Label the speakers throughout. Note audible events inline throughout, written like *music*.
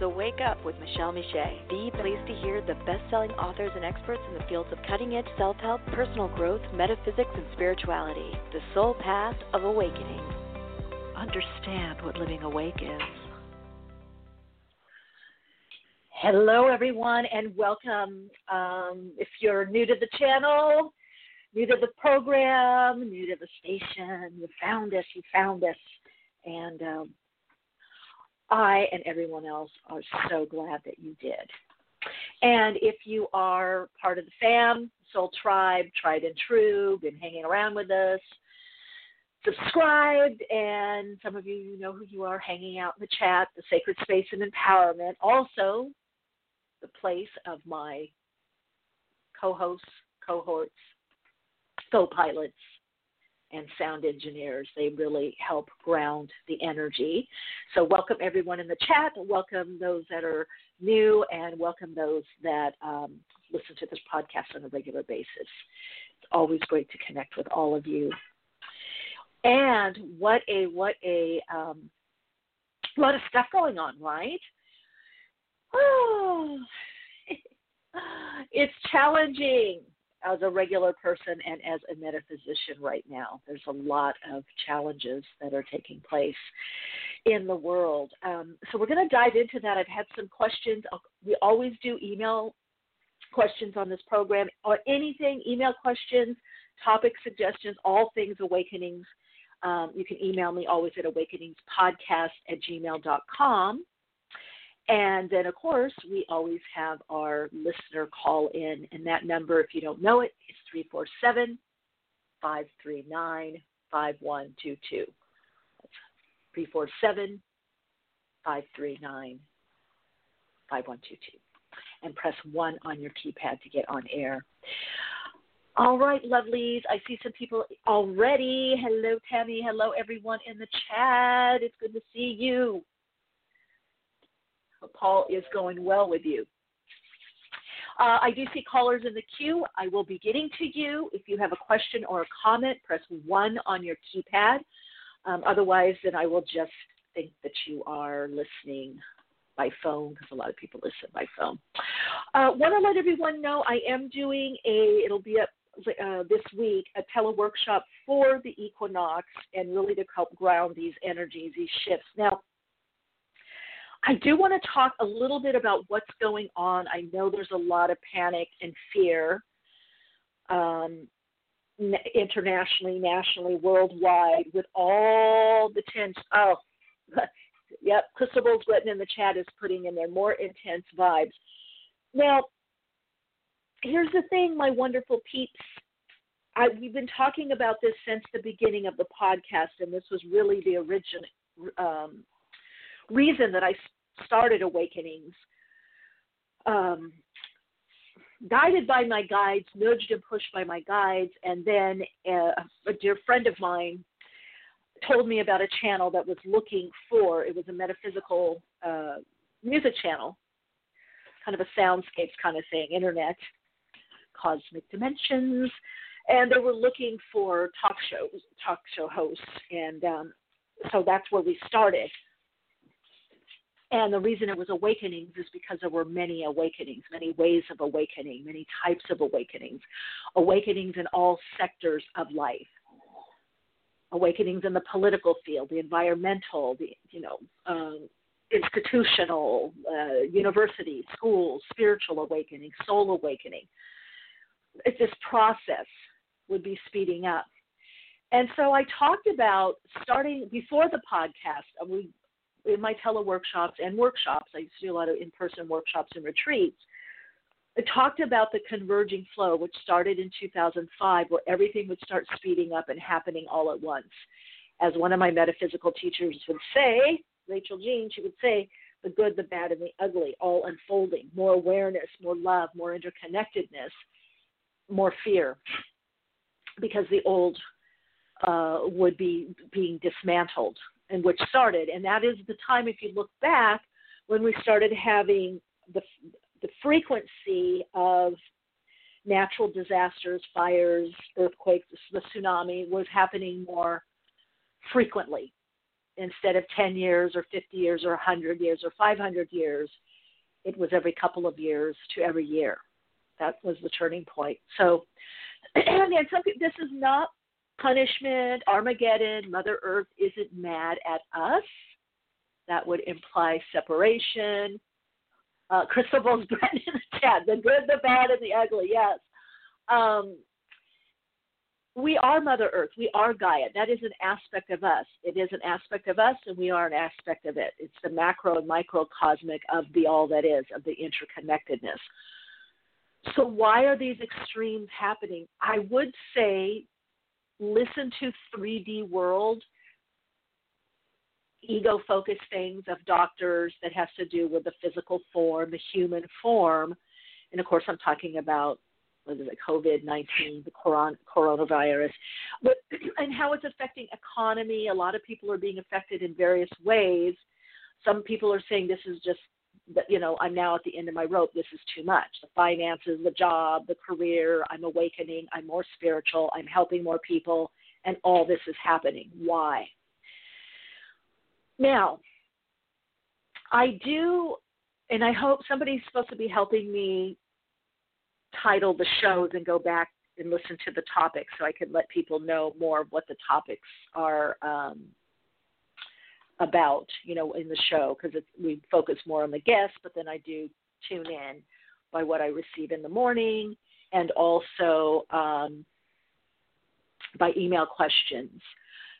Speaker 1: So wake up with Michele Meiche, the place to hear the best-selling authors and experts in the fields of cutting-edge self-help, personal growth, metaphysics, and spirituality. The soul path of awakening.
Speaker 2: Understand what living awake is.
Speaker 3: Hello, everyone, and welcome. Um, if you're new to the channel, new to the program, new to the station, you found us, you found us. And um, I and everyone else are so glad that you did. And if you are part of the fam, Soul Tribe, tried and true, been hanging around with us, subscribed, and some of you, you know who you are hanging out in the chat, the sacred space and empowerment. Also, the place of my co hosts, cohorts, co pilots, and sound engineers. They really help ground the energy. So, welcome everyone in the chat. Welcome those that are new, and welcome those that um, listen to this podcast on a regular basis. It's always great to connect with all of you. And what a what a um, lot of stuff going on, right? Oh, *sighs* it's challenging as a regular person and as a metaphysician right now. There's a lot of challenges that are taking place in the world. Um, so we're going to dive into that. I've had some questions. We always do email questions on this program or anything, email questions, topic suggestions, all things awakenings. Um, you can email me always at awakeningspodcast at gmail.com. And then, of course, we always have our listener call in. And that number, if you don't know it, is 347 539 5122. That's 347 539 5122. And press 1 on your keypad to get on air. All right, lovelies. I see some people already. Hello, Tammy. Hello, everyone in the chat. It's good to see you. Paul is going well with you. Uh, I do see callers in the queue. I will be getting to you. If you have a question or a comment, press 1 on your keypad. Um, otherwise, then I will just think that you are listening by phone because a lot of people listen by phone. Uh, Want to let everyone know I am doing a, it'll be up uh, this week, a teleworkshop for the equinox and really to help ground these energies, these shifts. Now, I do want to talk a little bit about what's going on. I know there's a lot of panic and fear um, internationally, nationally, worldwide, with all the tension. Oh, *laughs* yep, Crystal Rose Written in the chat is putting in there more intense vibes. Now, here's the thing, my wonderful peeps. I, we've been talking about this since the beginning of the podcast, and this was really the original um, reason that I started Awakenings. Um, guided by my guides, nudged and pushed by my guides, and then a, a dear friend of mine told me about a channel that was looking for it was a metaphysical uh, music channel, kind of a soundscapes kind of thing, internet, cosmic dimensions, and they were looking for talk shows, talk show hosts, and um, so that's where we started. And the reason it was awakenings is because there were many awakenings, many ways of awakening, many types of awakenings, awakenings in all sectors of life, awakenings in the political field, the environmental, the you know, um, institutional, uh, universities, schools, spiritual awakening, soul awakening. It's this process would be speeding up. And so I talked about starting before the podcast. and We in my teleworkshops and workshops, I used to do a lot of in person workshops and retreats, I talked about the converging flow, which started in 2005, where everything would start speeding up and happening all at once. As one of my metaphysical teachers would say, Rachel Jean, she would say, the good, the bad, and the ugly all unfolding, more awareness, more love, more interconnectedness, more fear, because the old uh, would be being dismantled, and which started. And that is the time, if you look back, when we started having the the frequency of natural disasters, fires, earthquakes, the tsunami was happening more frequently instead of 10 years or 50 years or 100 years or 500 years. It was every couple of years to every year. That was the turning point. So, *clears throat* and some this is not punishment, Armageddon, Mother Earth isn't mad at us. That would imply separation, uh, Crystal Bowles *laughs* Brent in the chat. The good, the bad, and the ugly. Yes. Um, we are Mother Earth. We are Gaia. That is an aspect of us. It is an aspect of us, and we are an aspect of it. It's the macro and microcosmic of the all that is, of the interconnectedness. So, why are these extremes happening? I would say listen to 3D World ego focused things of doctors that has to do with the physical form, the human form. And of course, I'm talking about COVID 19, the coron- coronavirus, but, *clears throat* and how it's affecting economy. A lot of people are being affected in various ways. Some people are saying this is just, you know, I'm now at the end of my rope. This is too much. The finances, the job, the career, I'm awakening, I'm more spiritual, I'm helping more people, and all this is happening. Why? Now, I do, and I hope somebody's supposed to be helping me title the shows and go back and listen to the topics so I can let people know more of what the topics are um, about, you know, in the show because we focus more on the guests, but then I do tune in by what I receive in the morning and also um, by email questions.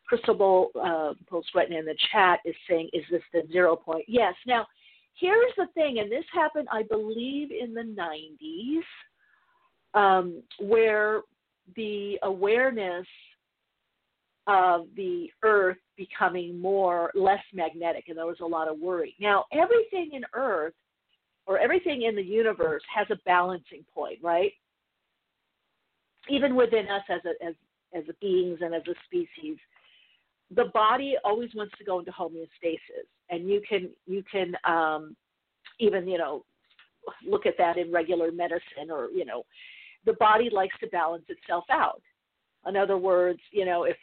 Speaker 3: Crystal uh, in the chat is saying, is this the zero point? Yes. Now, here's the thing, and this happened, I believe, in the 90s, um, where the awareness of the Earth becoming more less magnetic, and there was a lot of worry. Now, everything in Earth or everything in the universe has a balancing point, right? Even within us as a, as as beings and as a species, the body always wants to go into homeostasis, and you can you can um, even you know look at that in regular medicine, or you know, the body likes to balance itself out. In other words, you know, if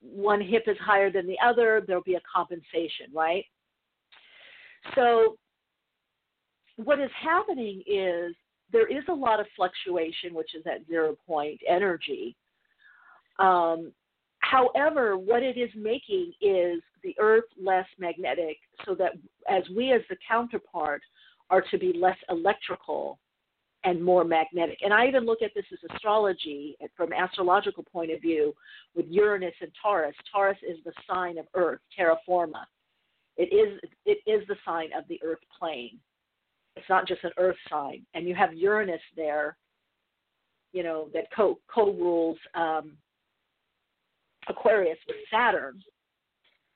Speaker 3: one hip is higher than the other, there'll be a compensation, right? So what is happening is there is a lot of fluctuation, which is at zero point energy. Um, However, what it is making is the Earth less magnetic so that as we, as the counterpart, are to be less electrical and more magnetic. And I even look at this as astrology from astrological point of view with Uranus and Taurus. Taurus is the sign of Earth, terra firma. It is it is the sign of the Earth plane. It's not just an Earth sign. And you have Uranus there, you know, that co co rules um, Aquarius with Saturn.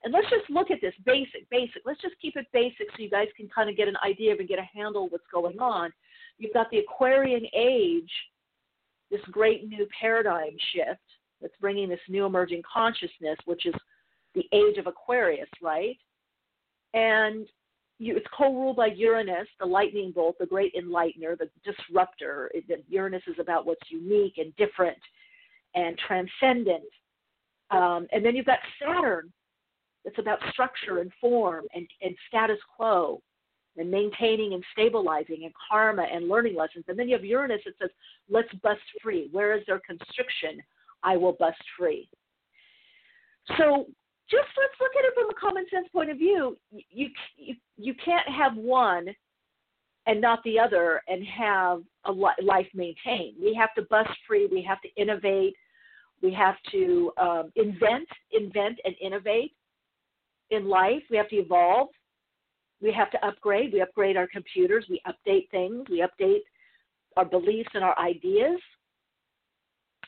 Speaker 3: And let's just look at this basic, basic. Let's just keep it basic so you guys can kind of get an idea of and get a handle what's going on. You've got the Aquarian age, this great new paradigm shift that's bringing this new emerging consciousness, which is the age of Aquarius, right? And you, it's co-ruled by Uranus, the lightning bolt, the great enlightener, the disruptor. Uranus is about what's unique and different and transcendent um, and then you've got Saturn, that's about structure and form and, and status quo and maintaining and stabilizing and karma and learning lessons. And then you have Uranus that says, let's bust free. Where is there constriction? I will bust free. So just let's look at it from a common sense point of view. You, you, you can't have one and not the other and have a life maintained. We have to bust free. We have to innovate. We have to um, invent, invent, and innovate in life. We have to evolve. We have to upgrade. We upgrade our computers. We update things. We update our beliefs and our ideas.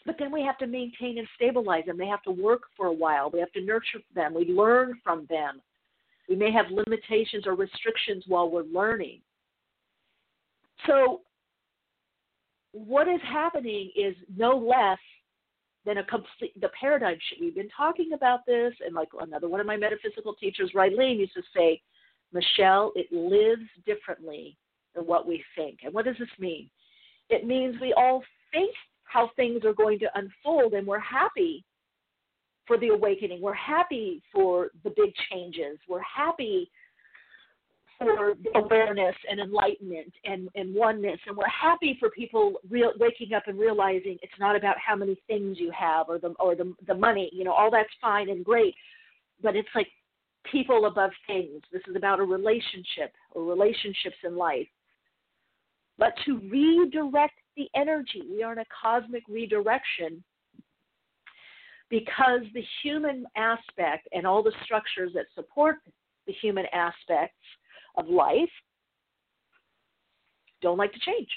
Speaker 3: But then we have to maintain and stabilize them. They have to work for a while. We have to nurture them. We learn from them. We may have limitations or restrictions while we're learning. So, what is happening is no less than a complete the paradigm shift. We've been talking about this, and like another one of my metaphysical teachers, Rylene, used to say, Michele, it lives differently than what we think. And what does this mean? It means we all face how things are going to unfold, and we're happy for the awakening. We're happy for the big changes. We're happy for awareness and enlightenment and, and oneness. And we're happy for people real, waking up and realizing it's not about how many things you have or the or the the money. You know, all that's fine and great, but it's like people above things. This is about a relationship or relationships in life. But to redirect the energy, we are in a cosmic redirection because the human aspect and all the structures that support the human aspects of life don't like to change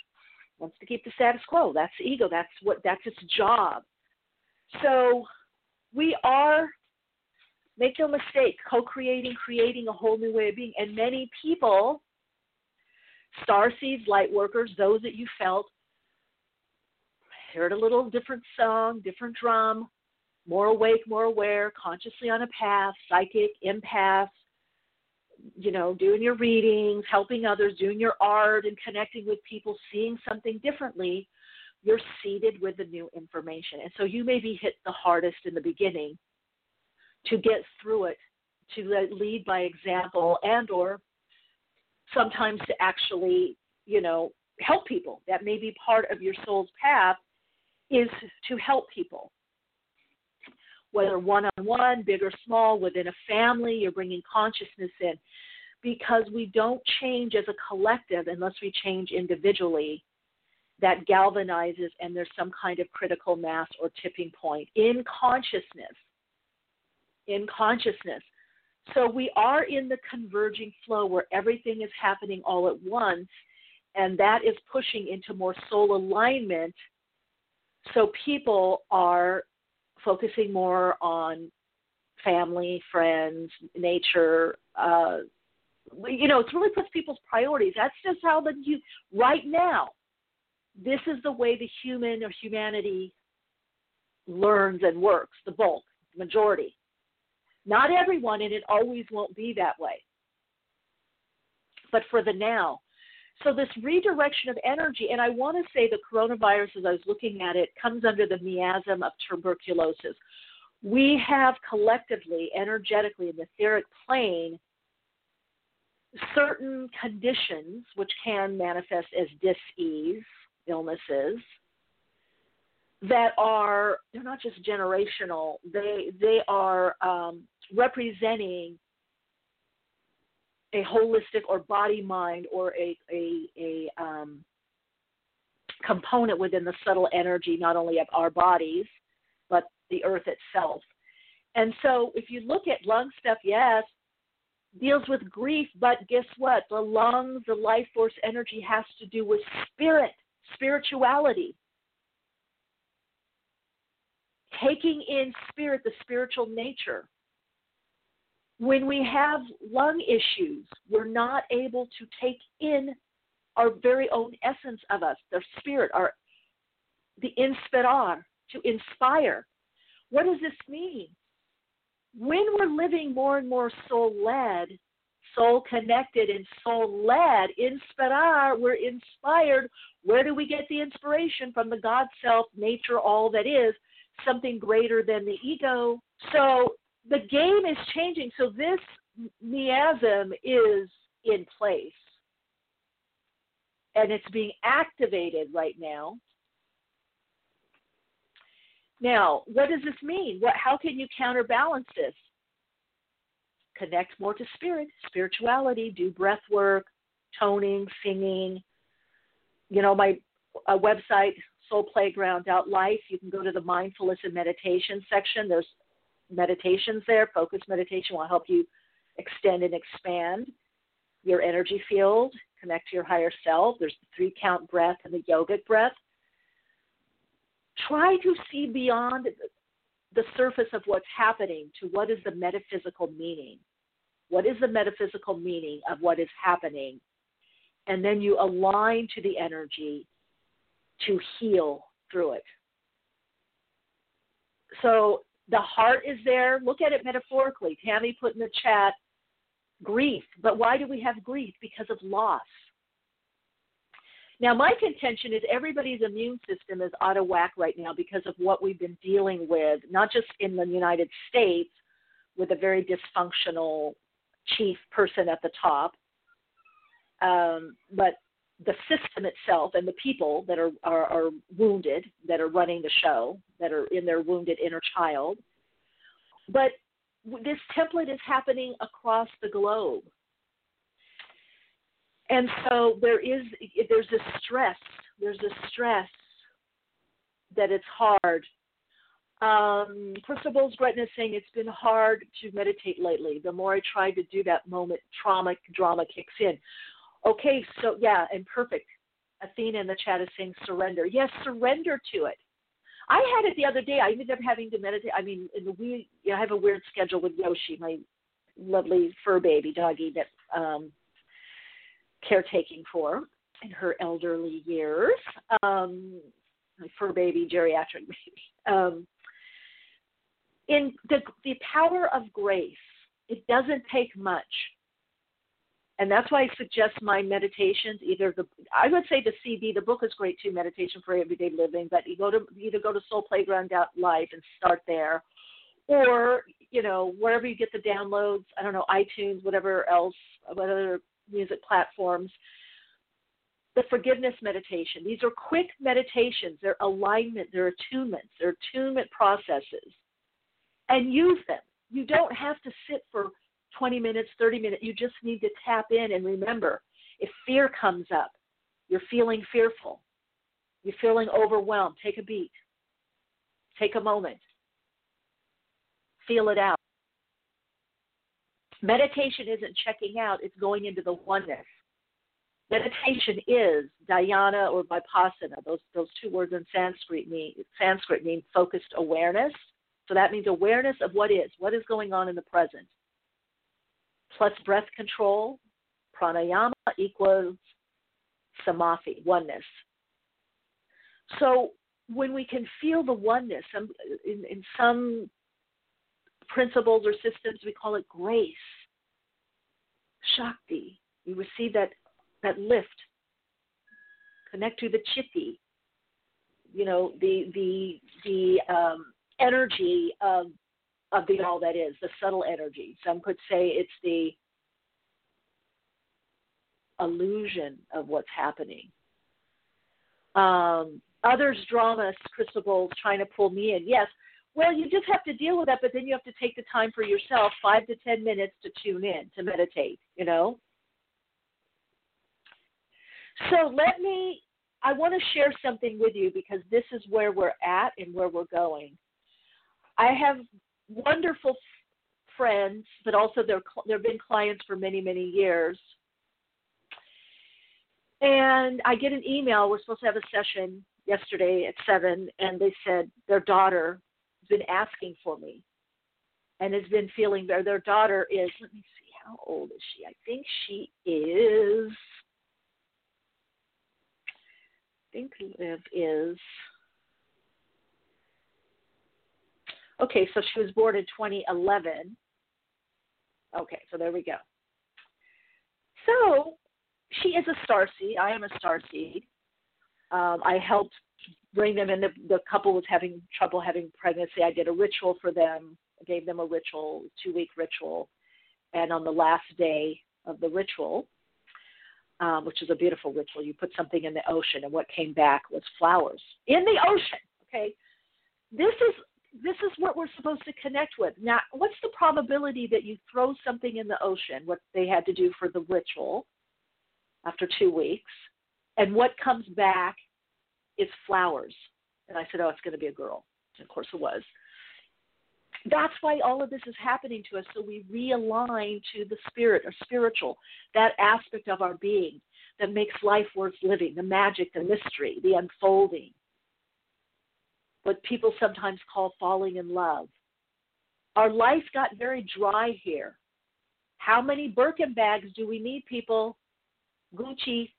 Speaker 3: wants to keep the status quo that's ego that's what that's its job so we are make no mistake co-creating creating a whole new way of being and many people star seeds light workers those that you felt heard a little different song different drum more awake more aware consciously on a path psychic empath you know, doing your readings, helping others, doing your art, and connecting with people, seeing something differently, you're seeded with the new information. And so you may be hit the hardest in the beginning to get through it, to lead by example, and or sometimes to actually, you know, help people. That may be part of your soul's path is to help people whether one on one, big or small, within a family, you're bringing consciousness in. Because we don't change as a collective unless we change individually, that galvanizes and there's some kind of critical mass or tipping point in consciousness. In consciousness. So we are in the converging flow where everything is happening all at once, and that is pushing into more soul alignment. So people are focusing more on family, friends, nature. Uh, you know, it really puts people's priorities. That's just how the you right now. This is the way the human or humanity learns and works. The bulk, the majority. Not everyone, and it always won't be that way. But for the now, so this redirection of energy, and I want to say the coronavirus, as I was looking at it, comes under the miasm of tuberculosis. We have collectively, energetically, in the etheric plane, certain conditions which can manifest as dis-ease, illnesses, that are they're not just generational. They they are um, representing a holistic or body mind or a a, a um, component within the subtle energy not only of our bodies but the earth itself. And so if you look at lung stuff yes deals with grief but guess what? The lungs the life force energy has to do with spirit spirituality taking in spirit the spiritual nature when we have lung issues, we're not able to take in our very own essence of us, the spirit, our the inspirar, to inspire. What does this mean? When we're living more and more soul led, soul connected, and soul led, inspirar, we're inspired. Where do we get the inspiration? From the God self, nature, all that is, something greater than the ego. So the game is changing. So this miasm is in place. And it's being activated right now. Now, what does this mean? What, how can you counterbalance this? Connect more to spirit, spirituality, do breath work, toning, singing. You know, my uh, website, soulplayground.life, you can go to the mindfulness and meditation section. There's meditations there. Focus meditation will help you extend and expand. your energy field, connect to your higher self. There's the three count breath and the yogic breath. Try to see beyond the surface of what's happening to what is the metaphysical meaning. What is the metaphysical meaning of what is happening? And then you align to the energy to heal through it. So the heart is there. Look at it metaphorically. Tammy put in the chat grief. But why do we have grief? Because of loss. Now, my contention is everybody's immune system is out of whack right now because of what we've been dealing with, not just in the United States with a very dysfunctional chief person at the top, um, but the system itself and the people that are, are, are wounded, that are running the show, that are in their wounded inner child. But this template is happening across the globe. And so there is there's a stress. There's a stress that it's hard. Um, Crystal's Gretna is saying it's been hard to meditate lately. The more I try to do that moment, trauma drama kicks in. Okay, so yeah, and perfect. Athena in the chat is saying surrender. Yes, surrender to it. I had it the other day. I ended up having to meditate. I mean, in the we, you know, I have a weird schedule with Yoshi, my lovely fur baby doggy that um caretaking for in her elderly years. Um, my fur baby, geriatric *laughs* baby. Um, in the the power of grace, it doesn't take much and that's why I suggest my meditations. Either the I would say the CD, the book is great too, Meditation for Everyday Living. But you go to either go to Soul Playground Life and start there, or you know wherever you get the downloads. I don't know iTunes, whatever else, whatever music platforms. The forgiveness meditation. These are quick meditations. They're alignment. They're attunements. They're attunement processes, and use them. You don't have to sit for 20 minutes, 30 minutes. You just need to tap in and remember if fear comes up, you're feeling fearful, you're feeling overwhelmed, take a beat, take a moment, feel it out. Meditation isn't checking out, it's going into the oneness. Meditation is dhyana or vipassana. Those those two words in Sanskrit mean Sanskrit mean focused awareness. So that means awareness of what is, what is going on in the present plus breath control, pranayama equals samadhi, oneness. So when we can feel the oneness, in, in some principles or systems, we call it grace, shakti. You receive that, that lift. Connect to the chiti, you know, the, the, the um, energy of of the all that is, the subtle energy. Some could say it's the illusion of what's happening. Um, others dramas, crystal balls, trying to pull me in. Yes, well, you just have to deal with that, but then you have to take the time for yourself, five to ten minutes to tune in, to meditate, you know? So let me, I want to share something with you because this is where we're at and where we're going. I have wonderful friends, but also they're they've been clients for many many years. And I get an email. We're supposed to have a session yesterday at seven, and they said their daughter has been asking for me, and has been feeling their their daughter is. Let me see, how old is she? I think she is. I think Liv is Okay, so she was born in 2011. Okay, so there we go. So she is a star seed. I am a star seed. Um, I helped bring them in. The, the couple was having trouble having pregnancy. I did a ritual for them. I gave them a ritual, two week ritual. And on the last day of the ritual, um, which is a beautiful ritual, you put something in the ocean, and what came back was flowers in the ocean. Okay, this is this is what we're supposed to connect with. Now, what's the probability that you throw something in the ocean, what they had to do for the ritual after two weeks, and what comes back is flowers? And I said, oh, it's going to be a girl. And of course it was. That's why all of this is happening to us, so we realign to the spirit or spiritual, that aspect of our being that makes life worth living, the magic, the mystery, the unfolding. What people sometimes call falling in love. Our life got very dry here. How many Birkin bags do we need, people? Gucci.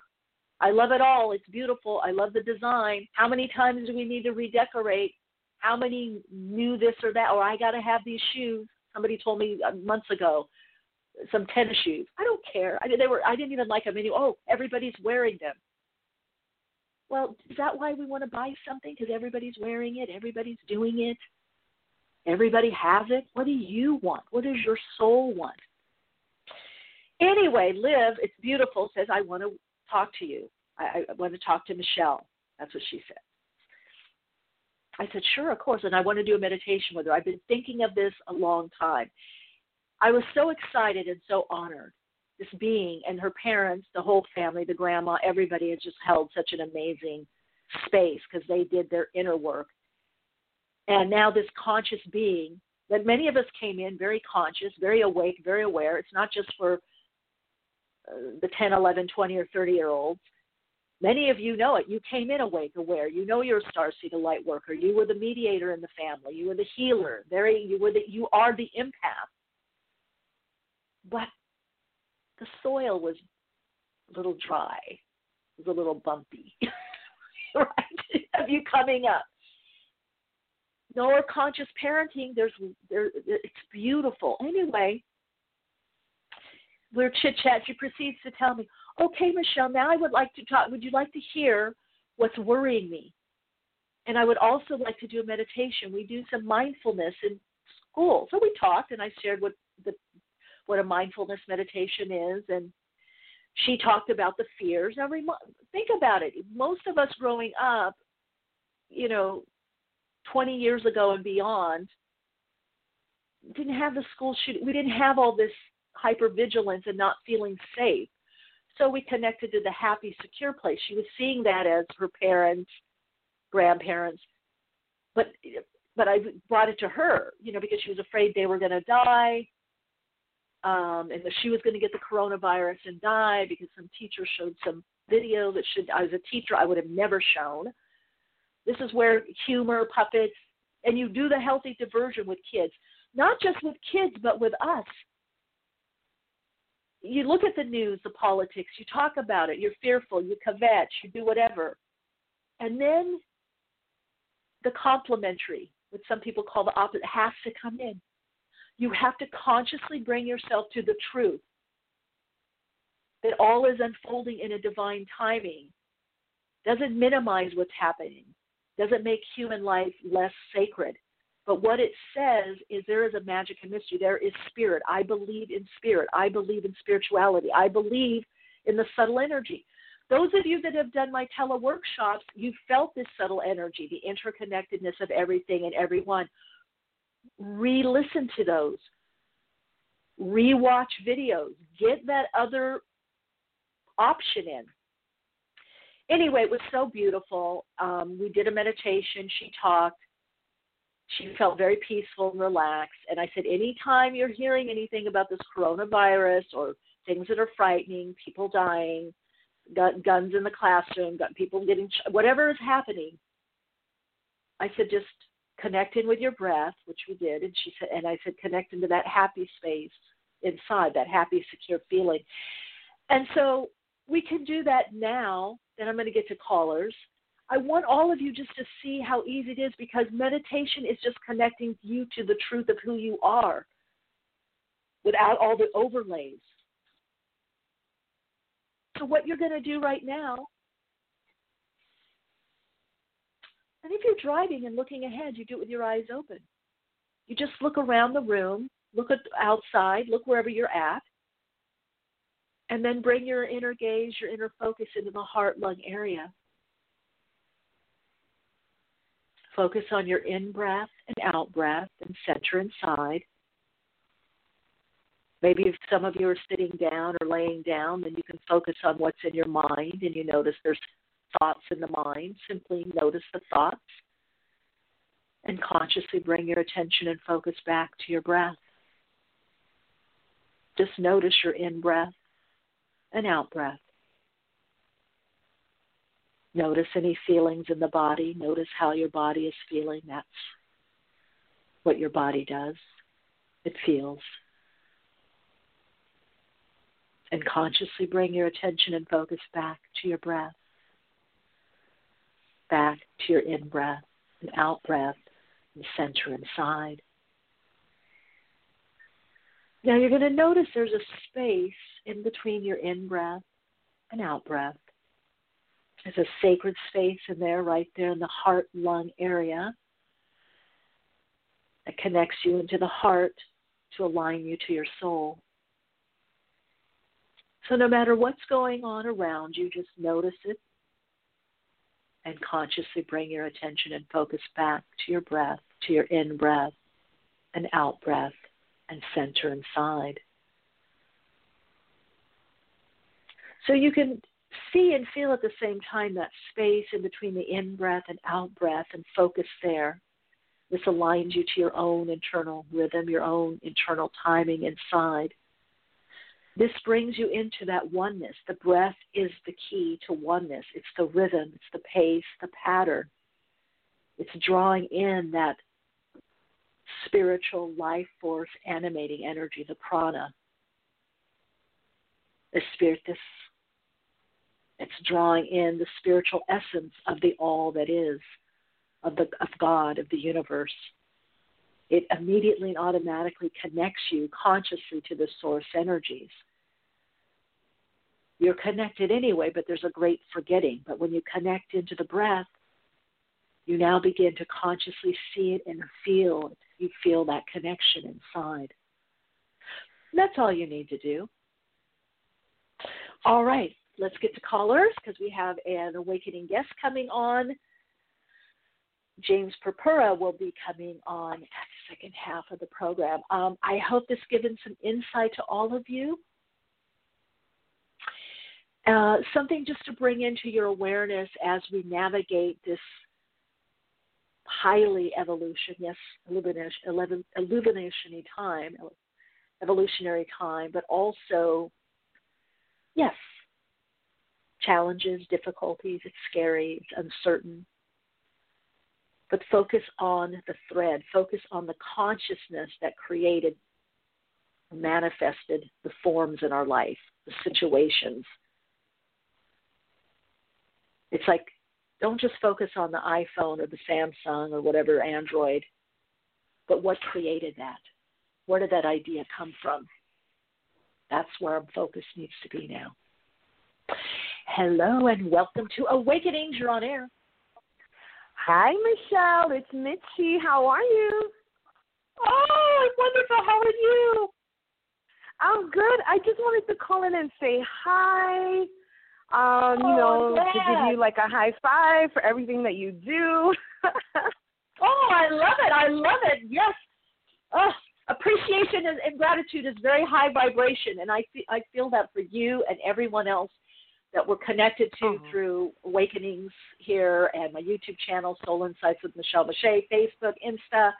Speaker 3: I love it all. It's beautiful. I love the design. How many times do we need to redecorate? How many knew this or that? Or I got to have these shoes. Somebody told me uh, months ago some tennis shoes. I don't care. I they were I didn't even like them. And oh, everybody's wearing them. Well, is that why we want to buy something? Because everybody's wearing it, everybody's doing it, everybody has it. What do you want? What does your soul want? Anyway, Liv, it's beautiful, says, I want to talk to you. I, I want to talk to Michele. That's what she said. I said, sure, of course. And I want to do a meditation with her. I've been thinking of this a long time. I was so excited and so honored. This being and her parents, the whole family, the grandma, everybody has just held such an amazing space because they did their inner work. And now this conscious being that many of us came in very conscious, very awake, very aware. It's not just for uh, the 10, 11, 20, or 30 year olds. Many of you know it. You came in awake, aware. You know you're a star seed, a light worker. You were the mediator in the family. You were the healer. Very, you were the, you are the empath. But the soil was a little dry. It was a little bumpy, *laughs* right? of you coming up. No conscious parenting. There's, there, it's beautiful. Anyway, we're chit chat. She proceeds to tell me, "Okay, Michele, now I would like to talk. Would you like to hear what's worrying me?" And I would also like to do a meditation. We do some mindfulness in school, so we talked, and I shared what the what a mindfulness meditation is, and she talked about the fears. Now, think about it. Most of us growing up, you know, 20 years ago and beyond, didn't have the school shooting. We didn't have all this hypervigilance and not feeling safe. So we connected to the happy, secure place. She was seeing that as her parents, grandparents, but but I brought it to her, you know, because she was afraid they were going to die, um, and that she was going to get the coronavirus and die because some teacher showed some video that should, as a teacher, I would have never shown. This is where humor, puppets, and you do the healthy diversion with kids, not just with kids, but with us you look at the news, the politics, you talk about it, you're fearful, you kvetch, you do whatever. And then the complementary, what some people call the opposite, has to come in. You have to consciously bring yourself to the truth that all is unfolding in a divine timing. Doesn't minimize what's happening, doesn't make human life less sacred. But what it says is there is a magic and mystery. There is spirit. I believe in spirit. I believe in spirituality. I believe in the subtle energy. Those of you that have done my teleworkshops, you've felt this subtle energy, the interconnectedness of everything and everyone. Re listen to those. Re-watch videos. Get that other option in. Anyway, it was so beautiful. Um, we did a meditation. She talked she felt very peaceful and relaxed. And I said, anytime you're hearing anything about this coronavirus or things that are frightening, people dying, gun, guns in the classroom, gun, people getting, whatever is happening, I said, just connect in with your breath, which we did. And she said, and I said, connect into that happy space inside, that happy, secure feeling. And so we can do that now. Then I'm going to get to callers. I want all of you just to see how easy it is because meditation is just connecting you to the truth of who you are without all the overlays. So, what you're going to do right now, and if you're driving and looking ahead, you do it with your eyes open. You just look around the room, look at outside, look wherever you're at, and then bring your inner gaze, your inner focus into the heart lung area. Focus on your in breath and out breath and center inside. Maybe if some of you are sitting down or laying down, then you can focus on what's in your mind and you notice there's thoughts in the mind. Simply notice the thoughts. And consciously bring your attention and focus back to your breath. Just notice your in breath and out breath. Notice any feelings in the body. Notice how your body is feeling. That's what your body does. It feels. And consciously bring your attention and focus back to your breath, back to your in breath and out breath, and center inside. Now you're going to notice there's a space in between your in breath and out breath. There's a sacred space in there, right there in the heart lung area that connects you into the heart to align you to your soul. So, no matter what's going on around you, just notice it and consciously bring your attention and focus back to your breath, to your in breath and out breath, and center inside. So you can see and feel at the same time that space in between the in breath and out breath and focus there. This aligns you to your own internal rhythm, your own internal timing inside. This brings you into that oneness. The breath is the key to oneness. It's the rhythm, it's the pace, the pattern. It's drawing in that spiritual life force animating energy, the prana, the spirit, this it's drawing in the spiritual essence of the all that is, of the of God, of the universe. It immediately and automatically connects you consciously to the source energies. You're connected anyway, but there's a great forgetting. But when you connect into the breath, you now begin to consciously see it and feel. You feel that connection inside. And that's all you need to do. All right let's get to callers because we have an awakening guest coming on. James Purpura will be coming on at the second half of the program. Um, I hope this given some insight to all of you. Uh, something just to bring into your awareness as we navigate this highly evolution, yes, illumination, illumination time, evolutionary time, but also, yes, challenges, difficulties, it's scary, it's uncertain. But focus on the thread, focus on the consciousness that created, manifested the forms in our life, the situations. It's like, don't just focus on the iPhone or the Samsung or whatever Android, but what created that? Where did that idea come from? That's where our focus needs to be now. Hello and welcome to Awakenings. You're on air.
Speaker 4: Hi, Michele. It's Mitchie. How are you?
Speaker 3: Oh, I'm wonderful. How are you?
Speaker 4: I'm good. I just wanted to call in and say hi. Um,
Speaker 3: oh,
Speaker 4: you know, to give you like a high five for everything that you do. *laughs*
Speaker 3: oh, I love it. I love it. Yes. Oh, appreciation and gratitude is very high vibration, and I feel, I feel that for you and everyone else that we're connected to uh-huh. through Awakenings here and my YouTube channel, Soul Insights with Michele Meiche, Facebook, Insta.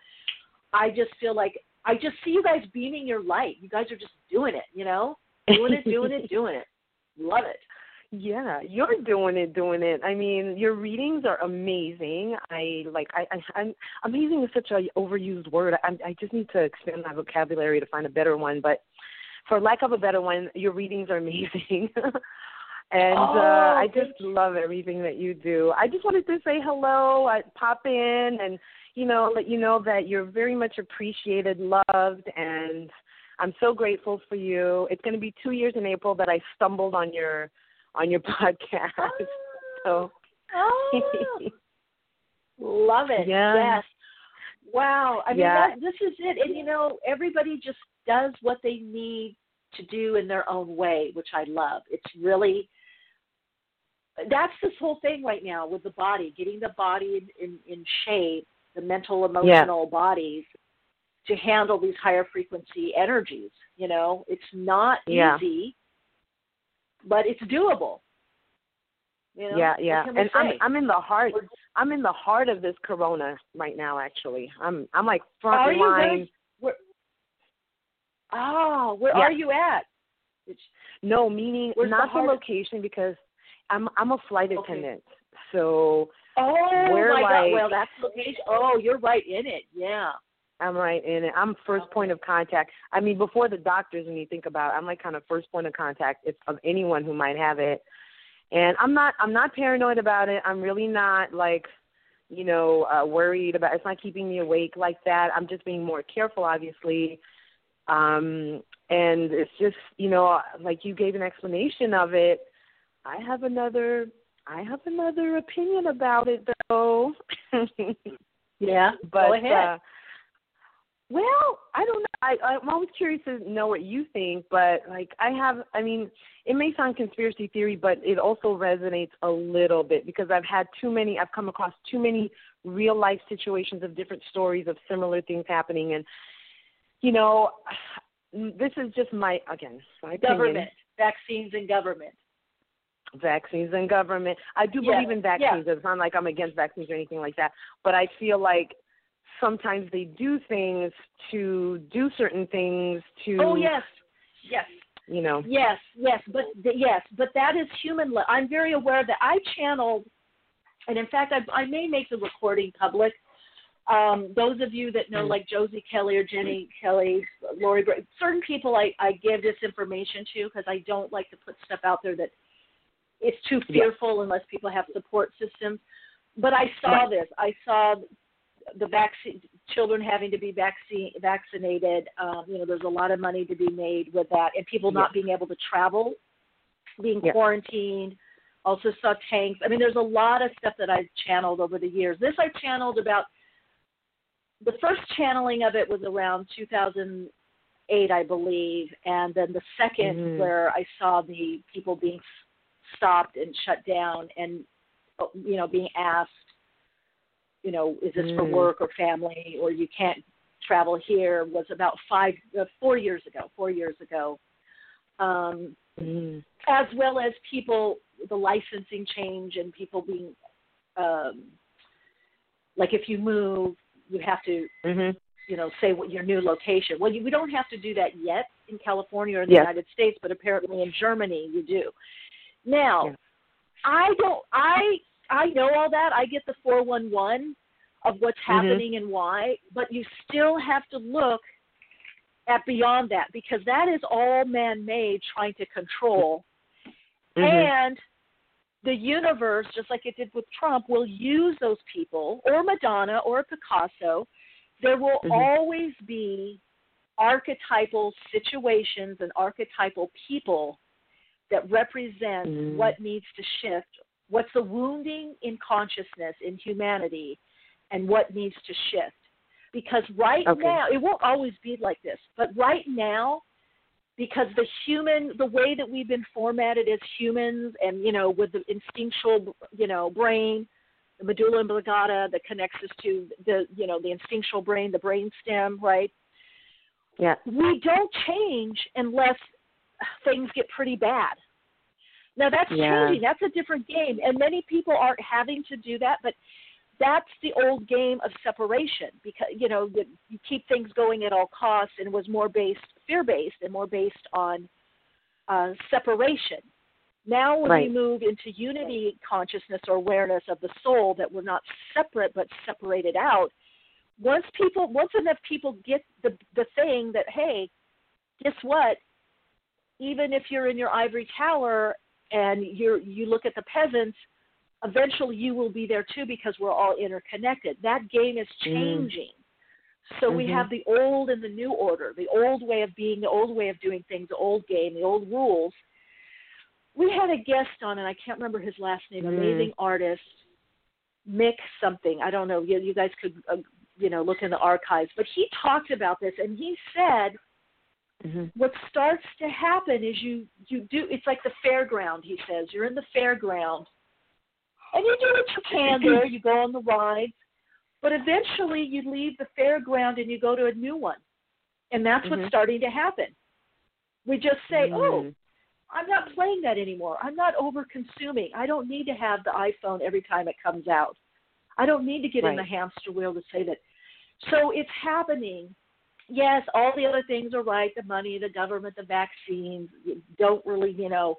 Speaker 3: I just feel like I just see you guys beaming your light. You guys are just doing it, you know? Doing it, doing it, *laughs* doing it. Love it.
Speaker 4: Yeah, you're doing it, doing it. I mean, your readings are amazing. I like. I, I I'm amazing is such a overused word. I I just need to expand my vocabulary to find a better one. But for lack of a better one, your readings are amazing. *laughs* And
Speaker 3: oh,
Speaker 4: uh, I just love everything that you do. I just wanted to say hello, I pop in and you know, let you know that you're very much appreciated, loved, and I'm so grateful for you. It's going to be two years in April that I stumbled on your on your *laughs* podcast.
Speaker 3: Oh. so, oh. *laughs* love it.
Speaker 4: Yeah.
Speaker 3: Yes. Wow. I mean,
Speaker 4: yeah.
Speaker 3: that, this is it. And you know, everybody just does what they need to do in their own way, which I love. It's really that's this whole thing right now with the body, getting the body in, in, in shape, the mental, emotional
Speaker 4: yeah.
Speaker 3: bodies to handle these higher frequency energies. You know, it's not
Speaker 4: yeah.
Speaker 3: easy, but it's doable. You know?
Speaker 4: Yeah, yeah. And I'm? I'm in the heart I'm in the heart of this corona right now actually. I'm I'm like front
Speaker 3: Are
Speaker 4: line.
Speaker 3: Where, oh, where
Speaker 4: Yeah.
Speaker 3: are you at? It's,
Speaker 4: No, meaning
Speaker 3: Where's the
Speaker 4: not the,
Speaker 3: heart-
Speaker 4: location because I'm I'm a flight
Speaker 3: Okay.
Speaker 4: attendant. So
Speaker 3: oh
Speaker 4: We're
Speaker 3: my
Speaker 4: like-
Speaker 3: God! Well, that's location. Oh, you're right in it. Yeah.
Speaker 4: I'm right in it. I'm first
Speaker 3: Okay.
Speaker 4: point of contact. I mean, before the doctors, when you think about it, I'm like kind of first point of contact if, of anyone who might have it. And I'm not I'm not paranoid about it. I'm really not like, you know, uh, worried about. It's not keeping me awake like that. I'm just being more careful, obviously. Um, and it's just you know, like you gave an explanation of it. I have another I have another opinion about it though. *laughs*
Speaker 3: Yeah.
Speaker 4: but
Speaker 3: Go ahead.
Speaker 4: Uh, well, I don't know. I, I'm always curious to know what you think, but like I have, I mean, it may sound conspiracy theory, but it also resonates a little bit because I've had too many. I've come across too many real life situations of different stories of similar things happening, and you know, this is just my again my opinion.
Speaker 3: government, vaccines, and government.
Speaker 4: Vaccines and government. I do
Speaker 3: Yeah,
Speaker 4: believe in vaccines. It's not like I'm against vaccines or anything like that. But I feel like sometimes they do things to do certain things to
Speaker 3: Oh yes, yes,
Speaker 4: you know.
Speaker 3: yes, yes. But th- yes, but that is human. Li- I'm very aware that I channeled, and in fact, I, I may make the recording public. Um, those of you that know, like Josie Kelly or Jenny Kelly, Lori, certain people I, I give this information to because I don't like to put stuff out there that it's too
Speaker 4: Yeah.
Speaker 3: fearful unless people have support systems. But I saw this. I saw the vaccine children having to be vaccine vaccinated. Um, you know, there's a lot of money to be made with that, and people not being able to travel, being
Speaker 4: Yeah.
Speaker 3: quarantined. Also saw tanks. I mean, there's a lot of stuff that I've channeled over the years. This I channeled about. The first channeling of it was around 2008, I believe, and then the 2nd
Speaker 4: Mhm.
Speaker 3: where I saw the people being stopped and shut down, and uh, you know, being asked you know, is this for
Speaker 4: Mm.
Speaker 3: work or family or you can't travel here was about five, uh, four years ago, four years ago. Um,
Speaker 4: Mm.
Speaker 3: as well as people, the licensing change and people being, um, like if you move, you have to,
Speaker 4: Mhm.
Speaker 3: you know, say what your new location. Well, you, we don't have to do that yet in California or in the
Speaker 4: Yes.
Speaker 3: United States, but apparently in Germany you do. Now,
Speaker 4: Yeah.
Speaker 3: I don't. I I know all that. I get the four one one of what's
Speaker 4: Mm-hmm.
Speaker 3: happening and why, but you still have to look at beyond that because that is all man made trying to control.
Speaker 4: Mhm.
Speaker 3: And the universe, just like it did with Trump, will use those people or Madonna or Picasso. There will
Speaker 4: Mhm.
Speaker 3: always be archetypal situations and archetypal people that represents
Speaker 4: Mm.
Speaker 3: what needs to shift, what's the wounding in consciousness in humanity, and what needs to shift. Because right
Speaker 4: Okay.
Speaker 3: now, it won't always be like this, but right now, because the human, the way that we've been formatted as humans, and you know, with the instinctual, you know, brain, the medulla oblongata that connects us to the, you know, the instinctual brain, the brain stem, right?
Speaker 4: Yeah.
Speaker 3: we don't change unless things get pretty bad. Now that's
Speaker 4: Yeah.
Speaker 3: changing. That's a different game, and many people aren't having to do that. But that's the old game of separation because you know that you keep things going at all costs, and was more based fear based and more based on uh, separation. Now, when we move into unity consciousness or awareness of the soul, that we're not separate but separated out, once people once enough people get the the thing that hey guess what even if you're in your ivory tower and you're you look at the peasants eventually you will be there too because we're all interconnected. That game is changing. So we
Speaker 4: Mhm.
Speaker 3: have the old and the new order the old way of being the old way of doing things the old game the old rules. We had a guest on and i can't remember his last name
Speaker 4: Mm.
Speaker 3: amazing artist mick something. I don't know. You, you guys could uh, you know look in the archives. But he talked about this and he said
Speaker 4: Mhm.
Speaker 3: what starts to happen is you you do it's like the fairground he says you're in the fairground and you do what you can *laughs* there you go on the rides but eventually you leave the fairground and you go to a new one and that's what's
Speaker 4: Mhm.
Speaker 3: starting to happen we just say oh
Speaker 4: Mm.
Speaker 3: I'm not playing that anymore. I'm not over consuming. I don't need to have the iPhone every time it comes out. I don't need to get
Speaker 4: right.
Speaker 3: in the hamster wheel to say that. So it's happening. Yes, all the other things are right the money, the government, the vaccines don't really, you know.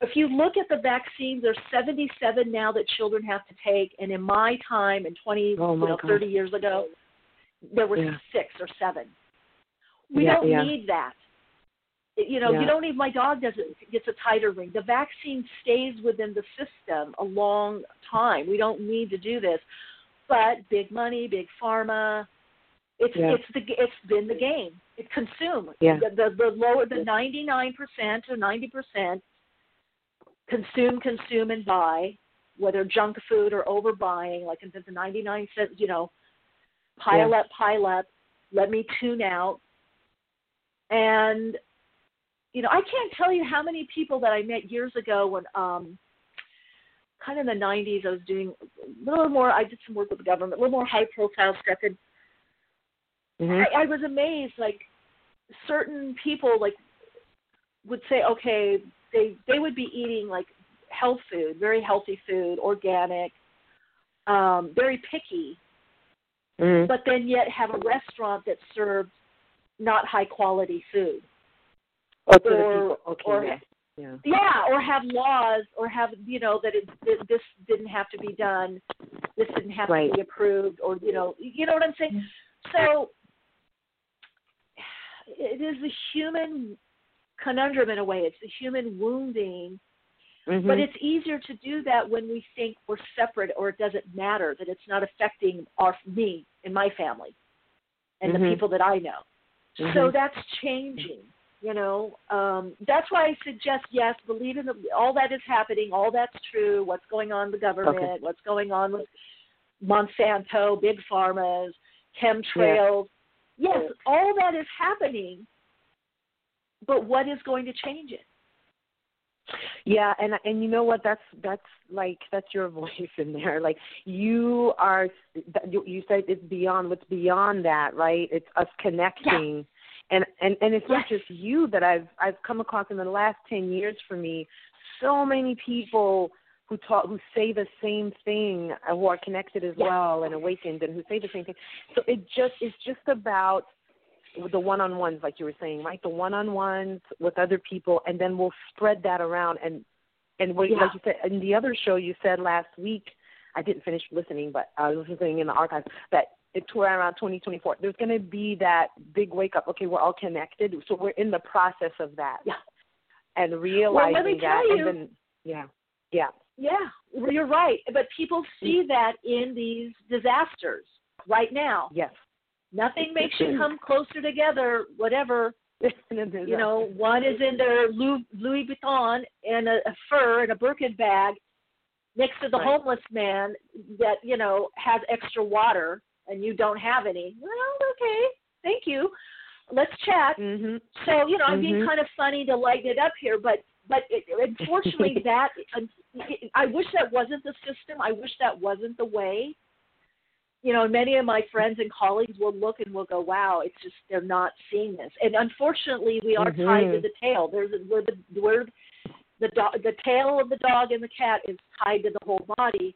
Speaker 3: If you look at the vaccines, there's 77 now that children have to take. And in my time, in 20,
Speaker 4: oh
Speaker 3: you know,
Speaker 4: God.
Speaker 3: 30 years ago, there were
Speaker 4: yeah.
Speaker 3: six or seven. We
Speaker 4: yeah,
Speaker 3: don't
Speaker 4: yeah.
Speaker 3: need that. You know, you don't need. My dog doesn't gets a tighter ring. The vaccine stays within the system a long time. We don't need to do this. But big money, big pharma, it's
Speaker 4: Yeah.
Speaker 3: it's the it's been the game. It consume.
Speaker 4: Yeah.
Speaker 3: The the, the lower the ninety nine percent or ninety percent consume, consume and buy, whether junk food or overbuying, like the ninety nine cent, you know, pile
Speaker 4: Yeah.
Speaker 3: up, pile up, let me tune out. And you know, I can't tell you how many people that I met years ago when um kind of in the 90s I was doing a little more I did some work with the government, a little more high profile stuff and
Speaker 4: Mhm.
Speaker 3: I, I was amazed like certain people like would say okay they they would be eating like health food very healthy food organic um very picky
Speaker 4: Mhm.
Speaker 3: but then yet have a restaurant that served not high quality food
Speaker 4: Oh,
Speaker 3: or-
Speaker 4: Okay.
Speaker 3: or-
Speaker 4: yeah. yeah.
Speaker 3: yeah or have laws or have you know that it, that this didn't have to be done this didn't have
Speaker 4: Right.
Speaker 3: to be approved or you know you know what i'm saying so it is a human conundrum in a way it's a human wounding
Speaker 4: Mhm.
Speaker 3: but it's easier to do that when we think we're separate or it doesn't matter that it's not affecting our me and my family and the
Speaker 4: Mhm.
Speaker 3: people that i know so
Speaker 4: Mhm.
Speaker 3: that's changing you know um that's why i suggest yes believe in the, all that is happening all that's true what's going on in the government
Speaker 4: Okay.
Speaker 3: what's going on with monsanto big pharmas chemtrails yes all that is happening but what is going to change it
Speaker 4: Yeah, and and you know what? That's that's like that's your *laughs* voice in there. Like you are. You said it's beyond. What's beyond that, right? It's us connecting, and and and it's not just you that I've I've come across in the last ten years. For me, so many people who talk who say the same thing, uh, who are connected as
Speaker 3: Yeah.
Speaker 4: well and awakened, and who say the same thing. So it just it's just about the one-on-ones, like you were saying, right? The one-on-ones with other people, and then we'll spread that around. And and what,
Speaker 3: Yeah.
Speaker 4: like you said in the other show, you said last week, I didn't finish listening, but I was listening in the archives that it to around 2024. There's going to be that big wake up. Okay, we're all connected, so we're in the process of that.
Speaker 3: Yeah.
Speaker 4: And realizing
Speaker 3: me
Speaker 4: that,
Speaker 3: you-
Speaker 4: and then yeah, yeah,
Speaker 3: Yeah, you're right. But people see that in these disasters right now.
Speaker 4: yes.
Speaker 3: Nothing makes you come closer together, whatever. *laughs* You know, one is in their Louis, Louis Vuitton and a, a fur and a Birkin bag next to the
Speaker 4: Right.
Speaker 3: homeless man that, you know, has extra water and you don't have any. Well, okay, thank you. Let's chat.
Speaker 4: Mhm.
Speaker 3: So you know, I'm being
Speaker 4: Mhm.
Speaker 3: kind of funny to lighten it up here, but but it, unfortunately, *laughs* that I wish that wasn't the system. I wish that wasn't the way. You know, many of my friends and colleagues will look and will go, "Wow, it's just they're not seeing this." And unfortunately, we are tied to the tail. There's we're the we're the dog, the tail of the dog and the cat is tied to the whole body.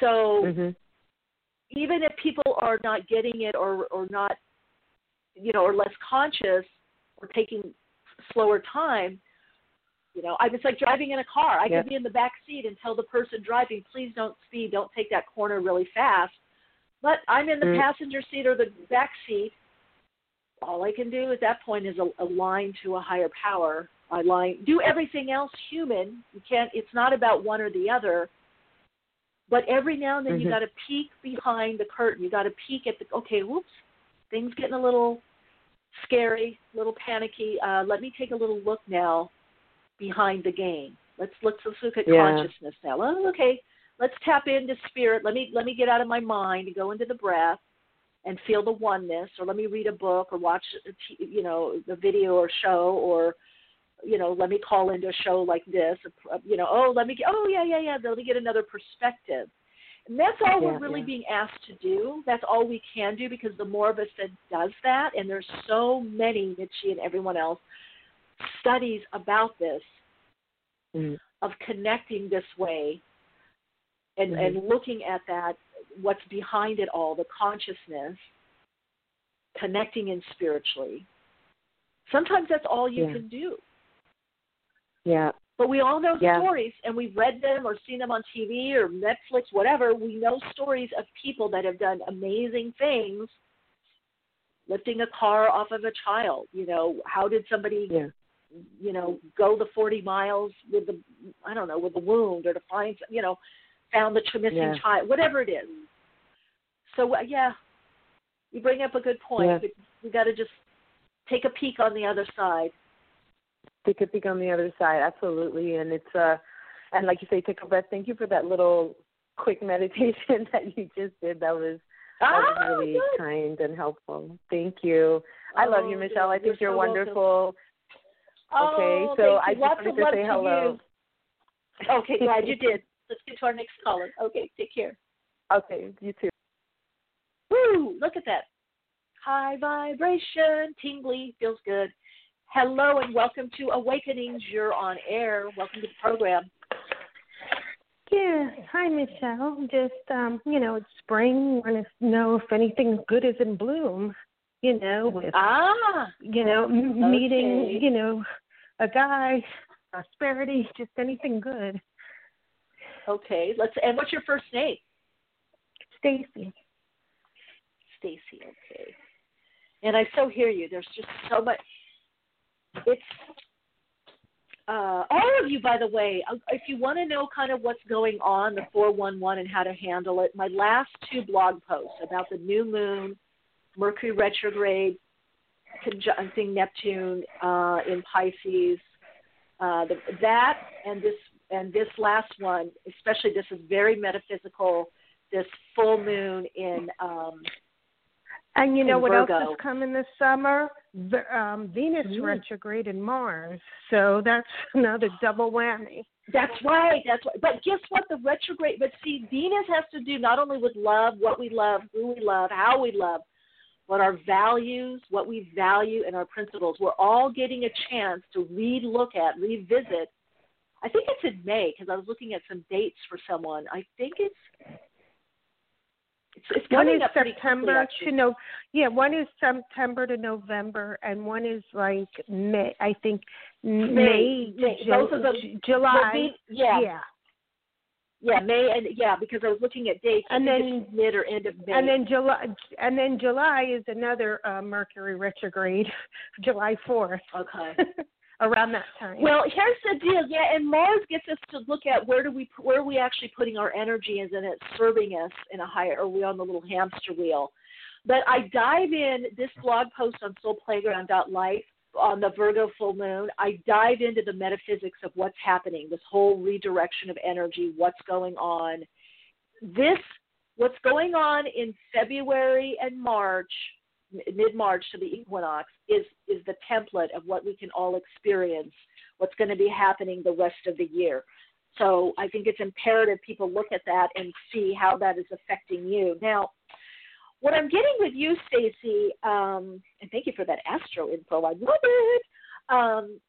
Speaker 3: So
Speaker 4: Mhm.
Speaker 3: even if people are not getting it or or not you know or less conscious or taking slower time you know i it's like driving in a car i
Speaker 4: Yeah.
Speaker 3: could be in the back seat and tell the person driving please don't speed don't take that corner really fast but i'm in the
Speaker 4: Mm.
Speaker 3: passenger seat or the back seat all i can do at that point is align to a higher power align do everything else human you can't it's not about one or the other but every now and then you
Speaker 4: Mhm.
Speaker 3: got to peek behind the curtain. You got to peek at the okay, whoops, things getting a little scary, a little panicky. Uh, let me take a little look now behind the game. Let's let's, let's look at
Speaker 4: Yeah.
Speaker 3: consciousness now. Well, okay, let's tap into spirit. Let me let me get out of my mind and go into the breath and feel the oneness. Or let me read a book or watch a t- you know a video or show or you know, let me call into a show like this, you know, oh, let me get, oh, yeah, yeah, yeah, let me get another perspective. And that's all
Speaker 4: Yeah,
Speaker 3: we're really
Speaker 4: yeah.
Speaker 3: being asked to do. That's all we can do because the more of us that does that, and there's so many, Mitchie and everyone else, studies about this,
Speaker 4: mm.
Speaker 3: of connecting this way and,
Speaker 4: Mm-hmm.
Speaker 3: and looking at that, what's behind it all, the consciousness, connecting in spiritually. Sometimes that's all you
Speaker 4: Yeah.
Speaker 3: can do.
Speaker 4: Yeah.
Speaker 3: But we all know
Speaker 4: Yeah.
Speaker 3: stories, and we've read them or seen them on TV or Netflix, whatever. We know stories of people that have done amazing things, lifting a car off of a child. You know, how did somebody,
Speaker 4: Yeah.
Speaker 3: You know, go the 40 miles with the, I don't know, with the wound or to find, you know, found the missing
Speaker 4: Yeah.
Speaker 3: child, whatever it is. So uh, yeah, you bring up a good point.
Speaker 4: Yeah.
Speaker 3: We, got to just take a peek on the other side.
Speaker 4: Take a peek on the other side, absolutely. And it's uh and like you say, take a breath. Thank you for that little quick meditation *laughs* that you just did. That was that was
Speaker 3: Ah,
Speaker 4: really
Speaker 3: good.
Speaker 4: kind and helpful. Thank you. I love you,
Speaker 3: Oh,
Speaker 4: Michele. I
Speaker 3: you're
Speaker 4: think you're,
Speaker 3: so welcome.
Speaker 4: Wonderful. Okay,
Speaker 3: Oh,
Speaker 4: so I
Speaker 3: you.
Speaker 4: just
Speaker 3: Lots
Speaker 4: wanted to say
Speaker 3: to
Speaker 4: hello.
Speaker 3: you. Okay, glad you did. Let's get to our next caller. Okay, take care.
Speaker 4: Okay, you too.
Speaker 3: Woo! Look at that. High vibration, tingly, feels good. Hello and welcome to Awakenings. You're on air. Welcome to the program.
Speaker 5: Yeah. Hi, Michele. Just um, you know, it's spring. Want to know if anything good is in bloom. You know, with
Speaker 3: Ah,
Speaker 5: you know,
Speaker 3: Okay.
Speaker 5: meeting, you know, a guy, prosperity, just anything good.
Speaker 3: okay. Let's. And what's your first name?
Speaker 5: Stacy.
Speaker 3: Stacy. Okay. And I so hear you. There's just so much. It's uh, all of you, by the way. uh, If you want to know kind of what's going on, the 411 and how to handle it, my last two blog posts about the new moon, Mercury retrograde, conjuncting Neptune uh, in Pisces, uh, the, that and this and this last one, especially this is very metaphysical. This full moon in um,
Speaker 5: And you know what else
Speaker 3: Virgo.
Speaker 5: is coming this summer? The, um, Venus
Speaker 3: Mm.
Speaker 5: retrograde in Mars. So that's *laughs* another double whammy.
Speaker 3: That's right. That's right. But guess what? The retrograde. But see, Venus has to do not only with love, what we love, who we love, how we love, but our values, what we value, and our principles. We're all getting a chance to relook at, revisit. I think it's in May because I was looking at some dates for someone. I think it's it's, it's
Speaker 5: One is September to no, yeah. One is September to November, and one is like May. I think May,
Speaker 3: May.
Speaker 5: to
Speaker 3: Both
Speaker 5: Ju-
Speaker 3: of them-
Speaker 5: Ju- July.
Speaker 3: Ve- yeah,
Speaker 5: yeah.
Speaker 3: Yeah, May and yeah, because I was looking at dates.
Speaker 5: And then-
Speaker 3: mid or end of May.
Speaker 5: And then July, and then July is another uh, Mercury retrograde, *laughs* July fourth,
Speaker 3: okay. *laughs*
Speaker 5: around that time.
Speaker 3: Well, here's the deal. Yeah, and Mars gets us to look at where do we where are we actually putting our energy, is and then it's serving us in a higher. Are we on the little hamster wheel? But I dive in this blog post on soulplayground.life on the Virgo full moon. I dive into the metaphysics of what's happening, this whole redirection of energy, what's going on. This what's going on in February and March mid March to the equinox is is the template of what we can all experience, what's going to be happening the rest of the year. So I think it's imperative people look at that and see how that is affecting you. Now, what I'm getting with you, Stacy, um, and thank you for that astro info. I love it. Um,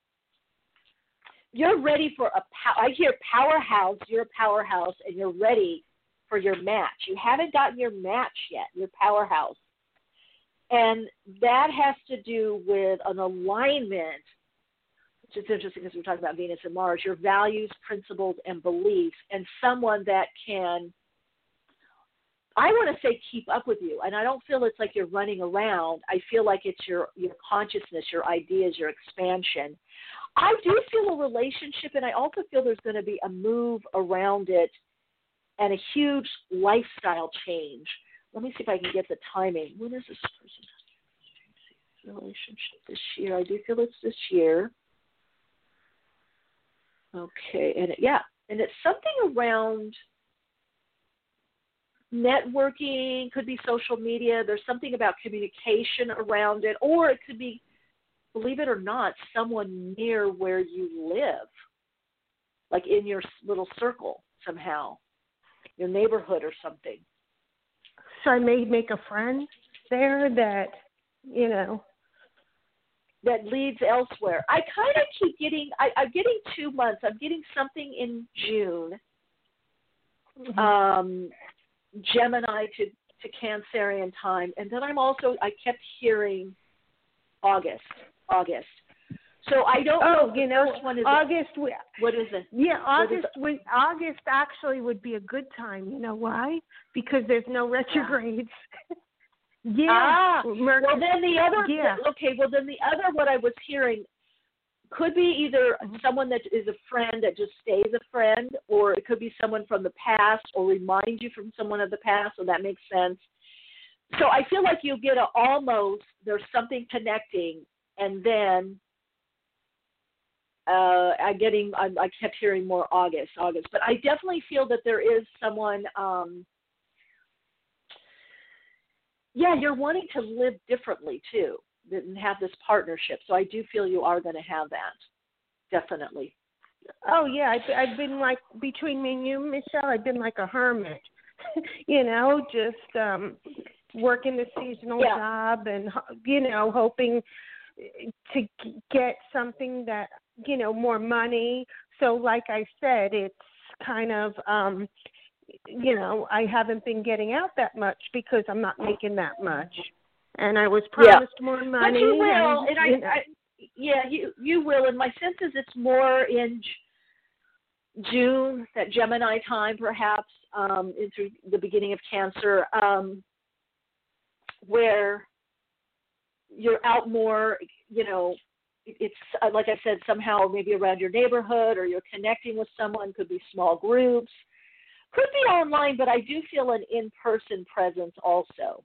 Speaker 3: you're ready for a pow- I hear powerhouse. You're a powerhouse, and you're ready for your match. You haven't gotten your match yet. Your powerhouse. And that has to do with an alignment, which is interesting because we're talking about Venus and Mars, your values, principles, and beliefs, and someone that can, I want to say, keep up with you. And I don't feel it's like you're running around. I feel like it's your, your consciousness, your ideas, your expansion. I do feel a relationship, and I also feel there's going to be a move around it and a huge lifestyle change let me see if I can get the timing. When is this person relationship this year? I do feel it's this year. Okay, and it, yeah, and it's something around networking. Could be social media. There's something about communication around it, or it could be, believe it or not, someone near where you live, like in your little circle somehow, your neighborhood or something.
Speaker 5: so I may make a friend there that, you know,
Speaker 3: that leads elsewhere. I kind of keep getting. I, I'm getting two months. I'm getting something in June.
Speaker 5: Mm-hmm.
Speaker 3: Um, Gemini to to Cancerian time, and then I'm also. I kept hearing August. August. So I don't
Speaker 5: Oh,
Speaker 3: know.
Speaker 5: you know,
Speaker 3: first one is
Speaker 5: August. We,
Speaker 3: what is it?
Speaker 5: yeah, August. Would, August actually would be a good time. You know why? Because there's no retrogrades. *laughs* yeah.
Speaker 3: Ah,
Speaker 5: Mercury.
Speaker 3: Well, then the other.
Speaker 5: Yeah.
Speaker 3: Okay. Well, then the other. What I was hearing could be either someone that is a friend that just stays a friend, or it could be someone from the past, or remind you from someone of the past. So that makes sense. So I feel like you get a almost. There's something connecting, and then. Uh, I'm getting. I, I kept hearing more August, August, but I definitely feel that there is someone. Um, yeah, you're wanting to live differently too and have this partnership. So I do feel you are going to have that. Definitely.
Speaker 5: Oh yeah, I've, I've been like between me and you, Michele. I've been like a hermit. *laughs* you know, just um working the seasonal
Speaker 3: Yeah.
Speaker 5: job and you know hoping to get something that you know more money. So like I said, it's kind of um you know I haven't been getting out that much because I'm not making that much, and I was
Speaker 3: Yeah.
Speaker 5: promised more money.
Speaker 3: But you will,
Speaker 5: and,
Speaker 3: and I,
Speaker 5: you know,
Speaker 3: I yeah, you you will. And my sense is it's more in June, that Gemini time, perhaps, um, into the beginning of Cancer, um, where you're out more. You know, it's uh, like I said, somehow maybe around your neighborhood, or you're connecting with someone. Could be small groups, could be online, but I do feel an in-person presence also.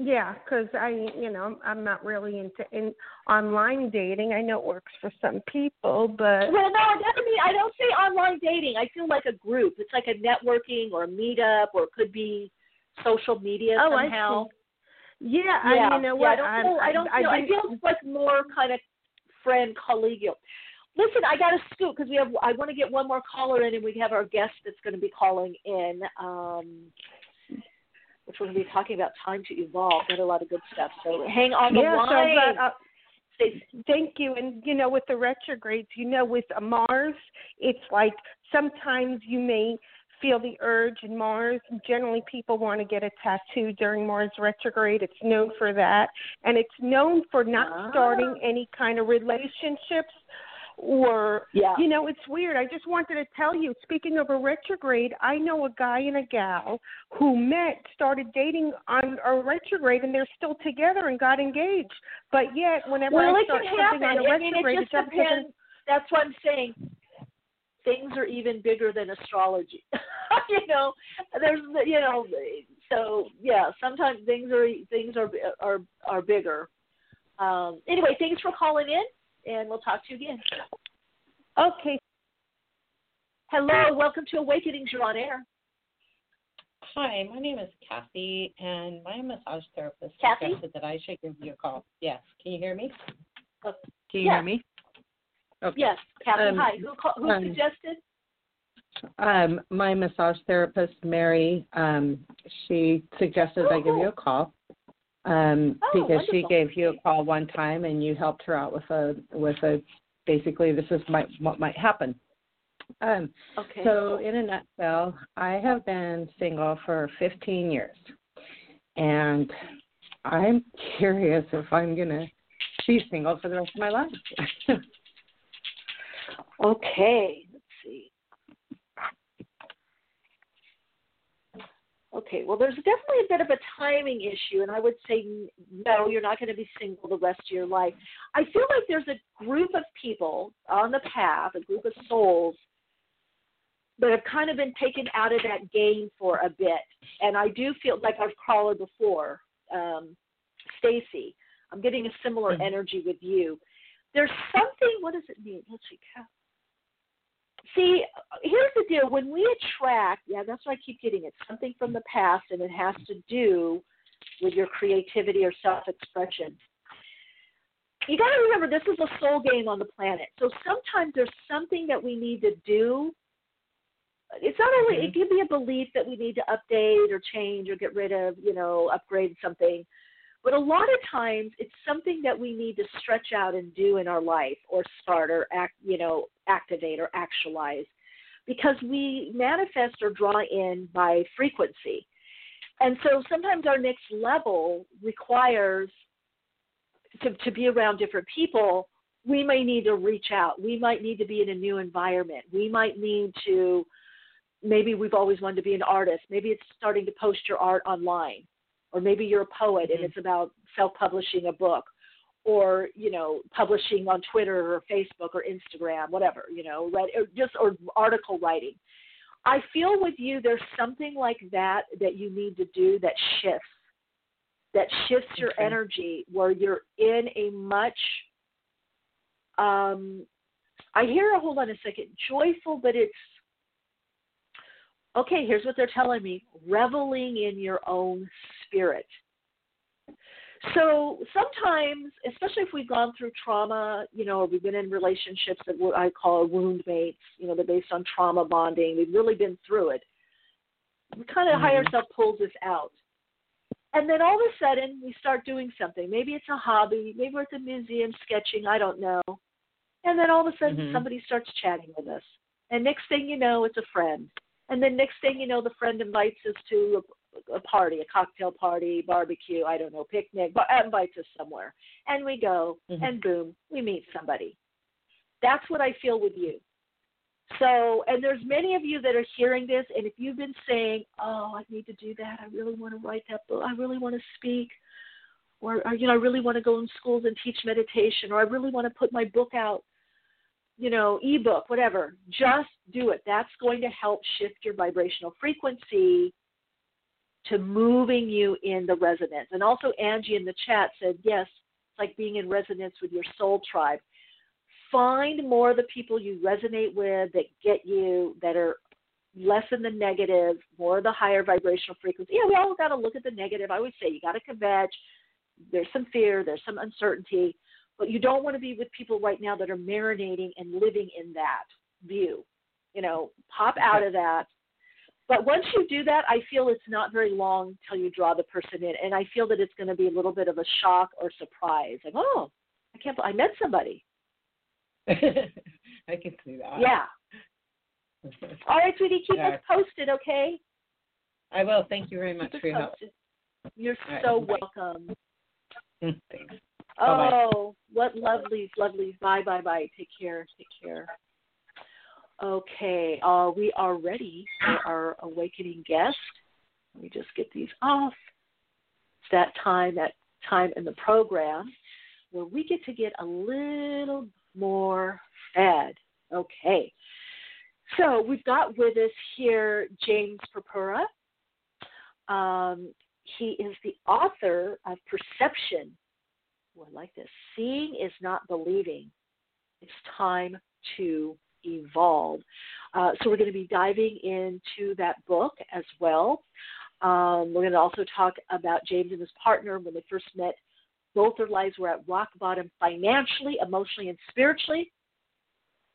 Speaker 5: Yeah, because I, you know, I'm- not really into in online dating. I know it works for some people, but
Speaker 3: Well, no, it doesn't mean I don't say online dating. I feel like a group. It's like a networking or a meetup, or it could be social media
Speaker 5: oh,
Speaker 3: somehow.
Speaker 5: I see. Yeah,
Speaker 3: Yeah,
Speaker 5: I, you know
Speaker 3: yeah,
Speaker 5: what?
Speaker 3: I don't feel. I don't
Speaker 5: I've
Speaker 3: feel. I
Speaker 5: been-
Speaker 3: feel like more kind of friend collegial. Listen, I got to scoot because we have. I want to get one more caller in, and we have our guest that's going to be calling in. Um, which we're going to be talking about time to evolve. Got a lot of good stuff. So hang on the
Speaker 5: yeah,
Speaker 3: line.
Speaker 5: so uh, thank you. And you know, with the retrogrades, you know, with a Mars, it's like sometimes you may feel the urge in Mars. Generally, people want to get a tattoo during Mars retrograde. It's known for that, and it's known for not
Speaker 3: Ah.
Speaker 5: starting any kind of relationships or
Speaker 3: yeah.
Speaker 5: You know, it's weird. I just wanted to tell you, speaking of a retrograde, I know a guy and a gal who met, started dating on a retrograde, and they're still together and got engaged. But yet, whenever
Speaker 3: well,
Speaker 5: I start something on a
Speaker 3: I mean,
Speaker 5: retrograde,
Speaker 3: it just depends. That's what I'm saying. Things are even bigger than astrology. *laughs* you know, there's you know, so yeah. Sometimes things are things are are are bigger. Um, anyway, thanks for calling in, and we'll talk to you again.
Speaker 5: Okay.
Speaker 3: Hello, welcome to Awakenings. You're on air.
Speaker 6: Hi, my name is Kathy, and my massage therapist
Speaker 3: Kathy?
Speaker 6: suggested that I should give you a call. Yes, can you hear me?
Speaker 3: Oh,
Speaker 6: Can
Speaker 3: yes.
Speaker 6: Hear me? Okay.
Speaker 3: Yes, Kathy.
Speaker 6: Um,
Speaker 3: hi. Who call, who
Speaker 6: um,
Speaker 3: suggested?
Speaker 6: Um, my massage therapist, Mary, um, she suggested I give you a call um,
Speaker 3: Oh,
Speaker 6: because she gave you a call one time and you helped her out with a with a basically this is might what might happen. Um,
Speaker 3: Okay.
Speaker 6: So, in a nutshell, I have been single for 15 years, and I'm curious if I'm gonna be single for the rest of my life. *laughs*
Speaker 3: Okay, let's see. Okay, well, there's definitely a bit of a timing issue, and I would say no, you're not going to be single the rest of your life. I feel like there's a group of people on the path, a group of souls that have kind of been taken out of that game for a bit, and I do feel like I've called her before, um, Stacy. I'm getting a similar
Speaker 6: Mhm.
Speaker 3: energy with you. There's something. What does it mean? Let's see. See, here's the deal. When we attract, yeah, that's what I keep getting. It's something from the past, and it has to do with your creativity or self-expression. You got to remember, this is a soul game on the planet. So sometimes there's something that we need to do. It's not only it mm-hmm. can be a belief that we need to update or change or get rid of, you know, upgrade something. But a lot of times it's something that we need to stretch out and do in our life or start or act, you know, activate or actualize because we manifest or draw in by frequency. And so sometimes our next level requires to, to be around different people, we may need to reach out. We might need to be in a new environment. We might need to, maybe we've always wanted to be an artist. Maybe it's starting to post your art online. Or maybe you're a poet mm-hmm. and it's about self publishing a book or you know publishing on Twitter or Facebook or Instagram, whatever you know, or just or article writing. I feel with you there's something like that that you need to do that shifts that shifts your okay. energy where you're in a much um I hear hold on a second, joyful, but it's okay, here's what they're telling me reveling in your own spirit. So sometimes, especially if we've gone through trauma, you know, or we've been in relationships that what I call wound mates, you know, they're based on trauma bonding, we've really been through it. We kind of mm-hmm. higher self pulls us out. And then all of a sudden, we start doing something. Maybe it's a hobby. Maybe we're at the museum sketching. I don't know. And then all of a sudden, mm-hmm. somebody starts chatting with us. And next thing you know, it's a friend. And then next thing you know, the friend invites us to a party, a cocktail party, barbecue, I don't know, picnic, but invites us somewhere. And we go, mm-hmm. and boom, we meet somebody. That's what I feel with you. So, and there's many of you that are hearing this, and if you've been saying, "Oh, I need to do that. I really want to write that book. I really want to speak," or, or you know, I really want to go in schools and teach meditation, or I really want to put my book out, you know, ebook, whatever. Just do it. That's going to help shift your vibrational frequency to moving you in the resonance. And also, Angie in the chat said, yes, it's like being in resonance with your soul tribe. Find more of the people you resonate with that get you, that are less in the negative, more of the higher vibrational frequency. Yeah, we all got to look at the negative. I always say you got to kvetch. There's some fear, there's some uncertainty, but you don't want to be with people right now that are marinating and living in that view. You know, pop out of that but once you do that, I feel it's not very long till you draw the person in, and I feel that it's going to be a little bit of a shock or surprise. Like, oh, I can't. I met somebody. *laughs*
Speaker 6: I can see that.
Speaker 3: Yeah. *laughs* All right, sweetie, keep yeah. us posted, okay?
Speaker 6: I will. Thank you very much for your posted.
Speaker 3: help. You're right, so bye. welcome.
Speaker 6: Mm, thanks.
Speaker 3: Oh, what lovelies, lovelies. Bye, bye, bye. Take care. Take care. Okay, uh, we are ready for our awakening guest. Let me just get these off. It's that time, that time in the program where we get to get a little more fed. Okay, so we've got with us here James Purpura. Um, he is the author of Perception. I like this. Seeing is not believing. It's time to evolve. Uh, so we're going to be diving into that book as well. Um, we're going to also talk about James and his partner when they first met. Both their lives were at rock bottom financially, emotionally, and spiritually.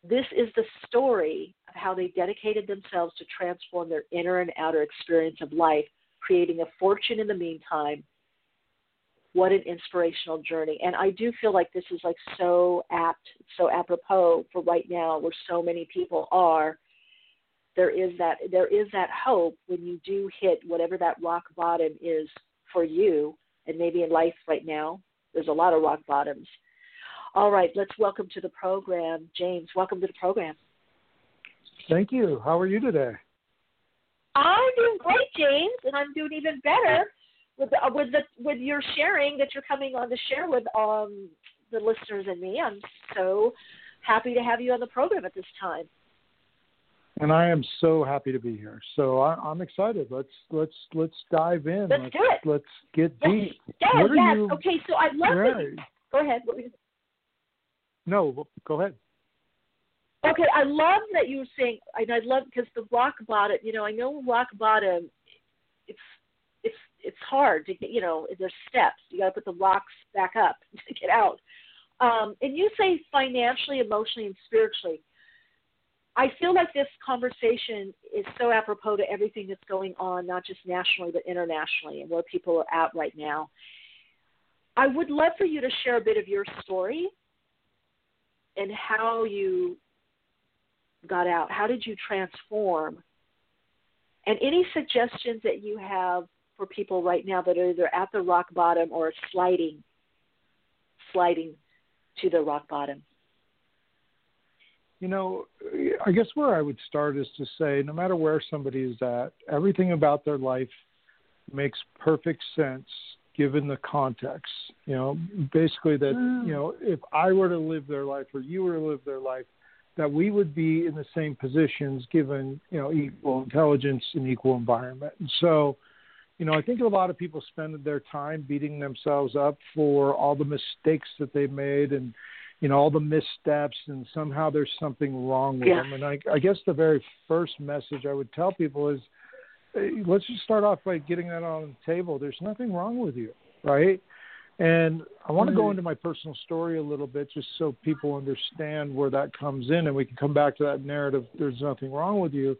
Speaker 3: This is the story of how they dedicated themselves to transform their inner and outer experience of life, creating a fortune in the meantime what an inspirational journey. And I do feel like this is like so apt, so apropos for right now where so many people are. There is that there is that hope when you do hit whatever that rock bottom is for you, and maybe in life right now, there's a lot of rock bottoms. All right, let's welcome to the program, James. Welcome to the program.
Speaker 7: Thank you. How are you today?
Speaker 3: I'm doing great, James, and I'm doing even better with the, with the with your sharing that you're coming on to share with um the listeners and me. I'm so happy to have you on the program at this time.
Speaker 7: And I am so happy to be here. So I, am excited. Let's let's let's dive in.
Speaker 3: Let's, let's do it.
Speaker 7: Let's get
Speaker 3: yes.
Speaker 7: deep.
Speaker 3: Yes,
Speaker 7: what
Speaker 3: yes.
Speaker 7: You,
Speaker 3: okay, so I'd love right. to go ahead.
Speaker 7: No, go ahead.
Speaker 3: Okay, I love that you were saying, and I love because the rock bottom. You know, I know rock bottom. It's it's hard to get you know there's steps you got to put the rocks back up *laughs* to get out um, and you say financially emotionally and spiritually i feel like this conversation is so apropos to everything that's going on not just nationally but internationally and where people are at right now I would love for you to share a bit of your story and how you got out. How did you transform? And any suggestions that you have for people right now that are either at the rock bottom or sliding, sliding to the rock bottom.
Speaker 7: You know, I guess where I would start is to say no matter where somebody is at, everything about their life makes perfect sense given the context. You know, basically that, mm. you know, if I were to live their life or you were to live their life, that we would be in the same positions given, you know, equal intelligence and equal environment. And so, you know, I think a lot of people spend their time beating themselves up for all the mistakes that they made and you know all the missteps and somehow there's something wrong with yeah. them and I, I guess the very first message i would tell people is hey, let's just start off by getting that on the table there's nothing wrong with you right and i want to go mm-hmm. into my personal story a little bit just so people understand where that comes in and we can come back to that narrative there's nothing wrong with you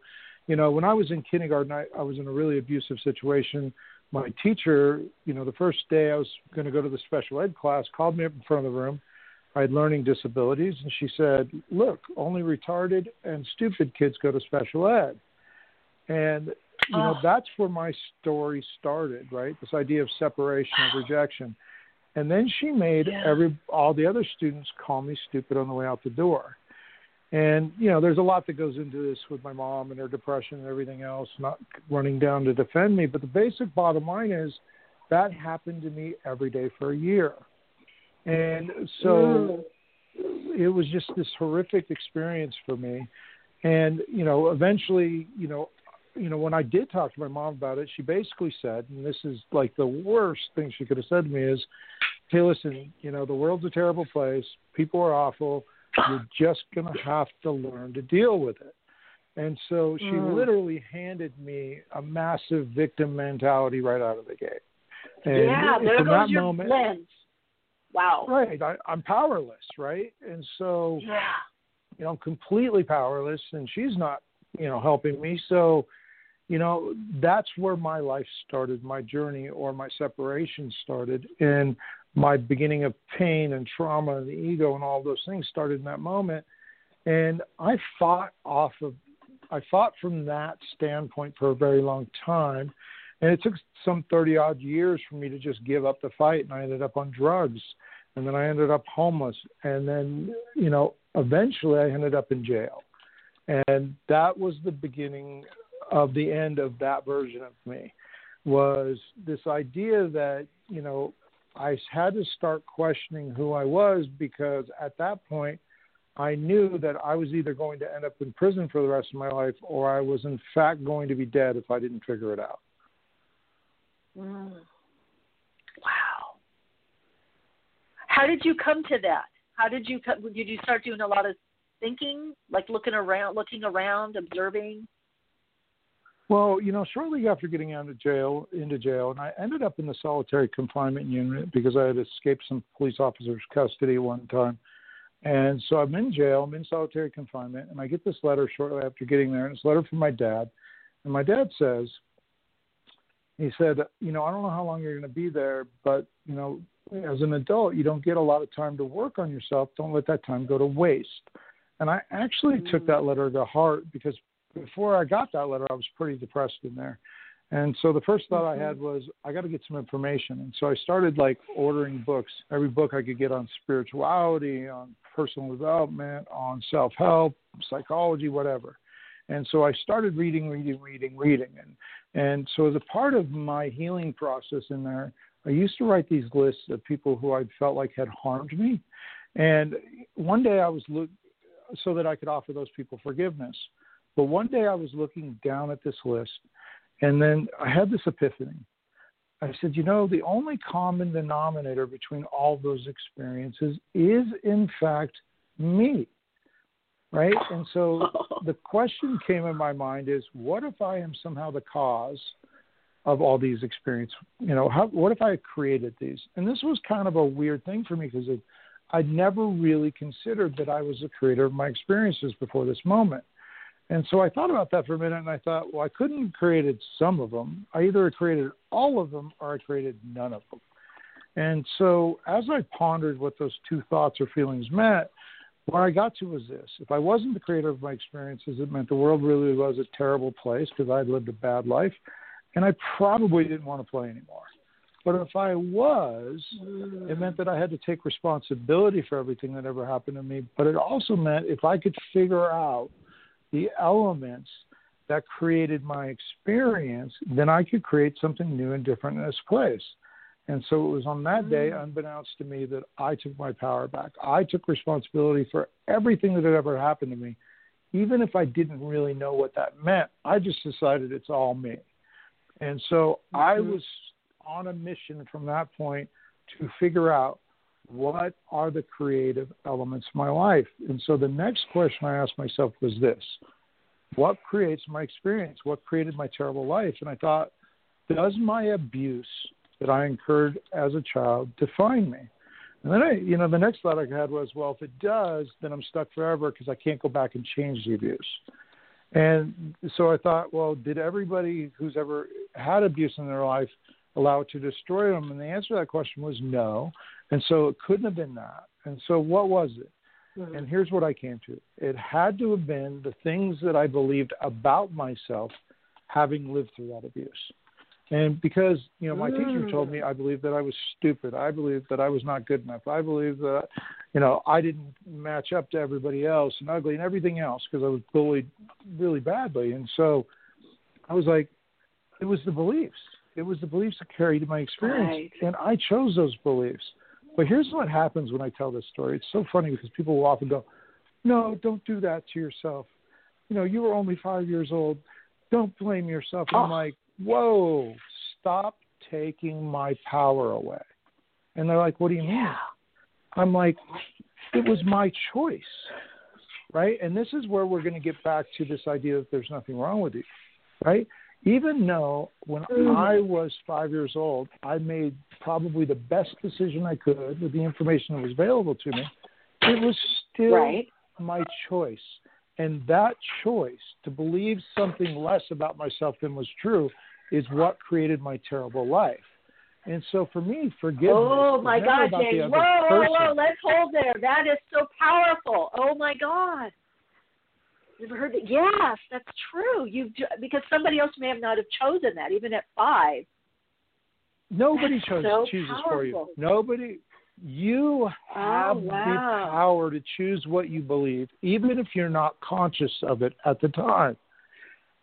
Speaker 7: you know when i was in kindergarten i, I was in a really abusive situation my teacher you know the first day i was going to go to the special ed class called me up in front of the room I had learning disabilities, and she said, "Look, only retarded and stupid kids go to special ed." And you know, oh. that's where my story started, right? This idea of separation of rejection. And then she made yeah. every all the other students call me stupid on the way out the door. And you know, there's a lot that goes into this with my mom and her depression and everything else, not running down to defend me. But the basic bottom line is that happened to me every day for a year. And so mm. it was just this horrific experience for me. And, you know, eventually, you know, you know, when I did talk to my mom about it, she basically said, and this is like the worst thing she could have said to me is, hey, listen, you know, the world's a terrible place. People are awful. You're just going to have to learn to deal with it. And so she mm. literally handed me a massive victim mentality right out of the gate. And
Speaker 3: yeah, there
Speaker 7: from
Speaker 3: goes
Speaker 7: that
Speaker 3: your
Speaker 7: moment,
Speaker 3: lens. Wow.
Speaker 7: Right. I, I'm powerless, right? And so,
Speaker 3: yeah.
Speaker 7: you know, I'm completely powerless, and she's not, you know, helping me. So, you know, that's where my life started, my journey or my separation started, and my beginning of pain and trauma and the ego and all those things started in that moment. And I fought off of, I fought from that standpoint for a very long time and it took some 30 odd years for me to just give up the fight. And I ended up on drugs. And then I ended up homeless. And then, you know, eventually I ended up in jail. And that was the beginning of the end of that version of me was this idea that, you know, I had to start questioning who I was because at that point I knew that I was either going to end up in prison for the rest of my life or I was in fact going to be dead if I didn't figure it out.
Speaker 3: Mm. Wow. How did you come to that? How did you come, did you start doing a lot of thinking, like looking around, looking around, observing?
Speaker 7: Well, you know, shortly after getting out of jail, into jail, and I ended up in the solitary confinement unit because I had escaped some police officers' custody one time. And so I'm in jail, I'm in solitary confinement, and I get this letter shortly after getting there, and it's a letter from my dad. And my dad says, he said, you know, I don't know how long you're going to be there, but you know, as an adult, you don't get a lot of time to work on yourself. Don't let that time go to waste. And I actually mm-hmm. took that letter to heart because before I got that letter, I was pretty depressed in there. And so the first thought mm-hmm. I had was, I got to get some information. And so I started like ordering books, every book I could get on spirituality, on personal development, on self help, psychology, whatever. And so I started reading, reading, reading, reading. And and so, as a part of my healing process in there, I used to write these lists of people who I felt like had harmed me. And one day I was look so that I could offer those people forgiveness. But one day I was looking down at this list, and then I had this epiphany. I said, you know, the only common denominator between all those experiences is, in fact, me right? And so *laughs* the question came in my mind is, what if I am somehow the cause of all these experiences? You know, how, what if I created these? And this was kind of a weird thing for me because I'd never really considered that I was the creator of my experiences before this moment. And so I thought about that for a minute and I thought, well, I couldn't have created some of them. I either created all of them or I created none of them. And so, as I pondered what those two thoughts or feelings meant, what I got to was this: if I wasn't the creator of my experiences, it meant the world really was a terrible place because I'd lived a bad life, and I probably didn't want to play anymore. But if I was, it meant that I had to take responsibility for everything that ever happened to me. But it also meant if I could figure out the elements that created my experience, then I could create something new and different in this place. And so it was on that mm-hmm. day, unbeknownst to me, that I took my power back. I took responsibility for everything that had ever happened to me. Even if I didn't really know what that meant, I just decided it's all me. And so I mm-hmm. was on a mission from that point to figure out what are the creative elements of my life. And so the next question I asked myself was this What creates my experience? What created my terrible life? And I thought, does my abuse that I incurred as a child define me? And then I, you know, the next thought I had was, well, if it does, then I'm stuck forever because I can't go back and change the abuse. And so I thought, well, did everybody who's ever had abuse in their life allow it to destroy them? And the answer to that question was no. And so it couldn't have been that. And so what was it? Mm-hmm. And here's what I came to it had to have been the things that I believed about myself having lived through that abuse. And because, you know, my mm. teacher told me I believed that I was stupid. I believed that I was not good enough. I believed that, you know, I didn't match up to everybody else and ugly and everything else because I was bullied really badly. And so I was like, it was the beliefs. It was the beliefs that carried my experience. Right. And I chose those beliefs. But here's what happens when I tell this story. It's so funny because people will often go, no, don't do that to yourself. You know, you were only five years old. Don't blame yourself. I'm ah. like, whoa, stop taking my power away. And they're like, what do you mean? I'm like, it was my choice. Right? And this is where we're going to get back to this idea that there's nothing wrong with you. Right? Even though when mm. I was five years old, I made probably the best decision I could with the information that was available to me, it was still right. my choice. And that choice to believe something less about myself than was true is what created my terrible life. And so for me, forgiveness.
Speaker 3: Oh my God, James! Whoa, whoa, whoa! Let's hold there. That is so powerful. Oh my God. Heard that. Yes, that's true. You because somebody else may have not have chosen that, even at five.
Speaker 7: Nobody
Speaker 3: chose,
Speaker 7: so chooses
Speaker 3: powerful.
Speaker 7: for you. Nobody. You oh, have
Speaker 3: oh, wow.
Speaker 7: the power to choose what you believe, even if you're not conscious of it at the time.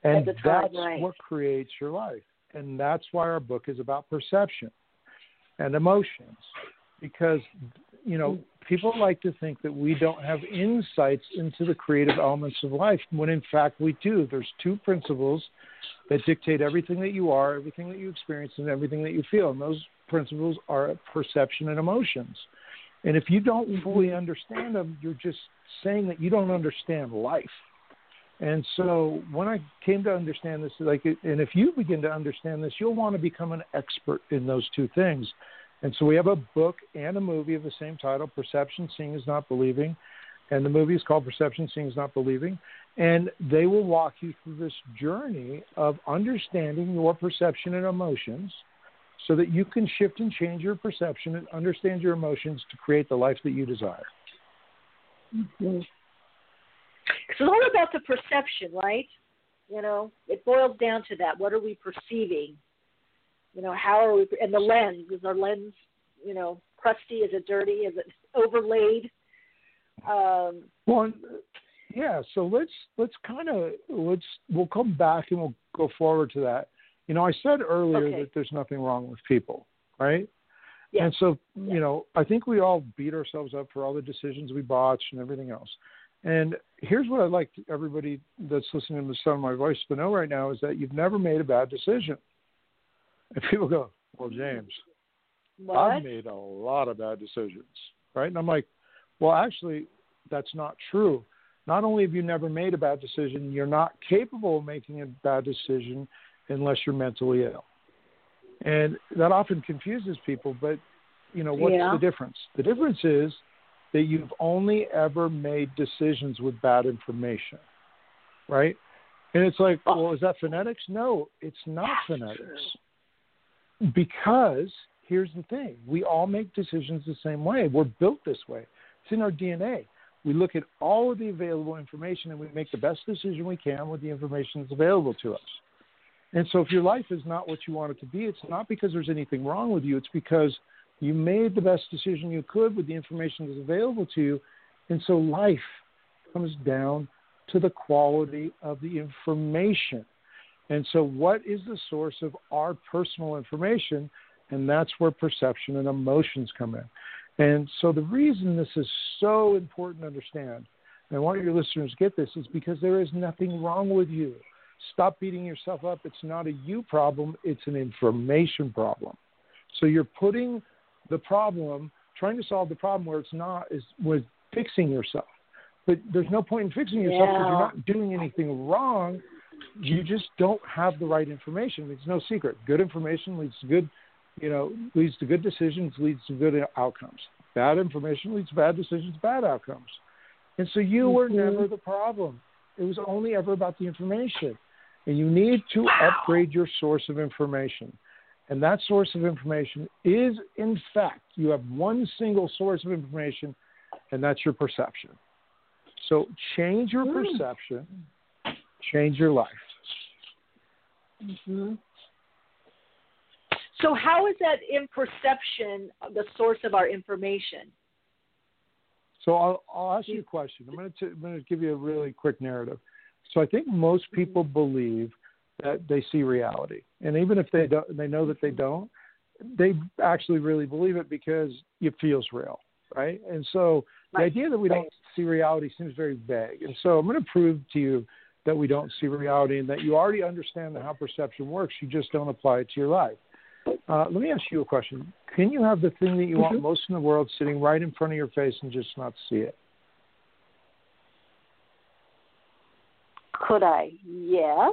Speaker 7: And
Speaker 3: time,
Speaker 7: that's
Speaker 3: right.
Speaker 7: what creates your life. And that's why our book is about perception and emotions. Because, you know, mm. people like to think that we don't have insights into the creative elements of life, when in fact we do. There's two principles that dictate everything that you are, everything that you experience, and everything that you feel. And those principles are perception and emotions. And if you don't mm-hmm. fully understand them, you're just saying that you don't understand life. And so when I came to understand this, like, and if you begin to understand this, you'll want to become an expert in those two things. And so we have a book and a movie of the same title, Perception, Seeing is Not Believing. And the movie is called Perception, Seeing is Not Believing. And they will walk you through this journey of understanding your perception and emotions so that you can shift and change your perception and understand your emotions to create the life that you desire.
Speaker 3: Mm-hmm. It's all about the perception, right? You know, it boils down to that. What are we perceiving? You know, how are we? And the lens is our lens. You know, crusty? Is it dirty? Is it overlaid? Um,
Speaker 7: well, yeah. So let's let's kind of let's we'll come back and we'll go forward to that. You know, I said earlier
Speaker 3: okay.
Speaker 7: that there's nothing wrong with people, right?
Speaker 3: Yeah.
Speaker 7: And so, you know, I think we all beat ourselves up for all the decisions we botched and everything else. And here's what I'd like everybody that's listening to the sound of my voice to know right now is that you've never made a bad decision. And people go, Well, James,
Speaker 3: what?
Speaker 7: I've made a lot of bad decisions. Right? And I'm like, Well, actually, that's not true. Not only have you never made a bad decision, you're not capable of making a bad decision unless you're mentally ill. And that often confuses people, but you know, what's
Speaker 3: yeah.
Speaker 7: the difference? The difference is that you've only ever made decisions with bad information, right? And it's like, oh. well, is that phonetics? No, it's not phonetics. Because here's the thing we all make decisions the same way. We're built this way, it's in our DNA. We look at all of the available information and we make the best decision we can with the information that's available to us. And so, if your life is not what you want it to be, it's not because there's anything wrong with you, it's because you made the best decision you could with the information that's available to you. And so, life comes down to the quality of the information. And so, what is the source of our personal information? And that's where perception and emotions come in. And so, the reason this is so important to understand, and I want your listeners to get this, is because there is nothing wrong with you. Stop beating yourself up. It's not a you problem, it's an information problem. So, you're putting the problem, trying to solve the problem where it's not, is with fixing yourself. But there's no point in fixing yourself because
Speaker 3: Yeah.
Speaker 7: you're not doing anything wrong you just don't have the right information. It's no secret. Good information leads to good, you know, leads to good decisions, leads to good outcomes. Bad information leads to bad decisions, bad outcomes. And so you were
Speaker 3: Mhm.
Speaker 7: never the problem. It was only ever about the information. And you need to upgrade your source of information. And that source of information is, in fact, you have one single source of information, and that's your perception. So change your
Speaker 3: Mm.
Speaker 7: perception, change your life.
Speaker 3: hmm So, how is that in perception the source of our information?
Speaker 7: So I'll, I'll ask you a question. I'm going, to, I'm going to give you a really quick narrative. So I think most people believe that they see reality, and even if they don't, they know that they don't. They actually really believe it because it feels real, right? And so the idea that we don't see reality seems very vague. And so I'm going to prove to you that we don't see reality and that you already understand how perception works. You just don't apply it to your life. Uh, let me ask you a question. Can you have the thing that you want most in the world sitting right in front of your face and just not see it?
Speaker 3: Could I? Yes.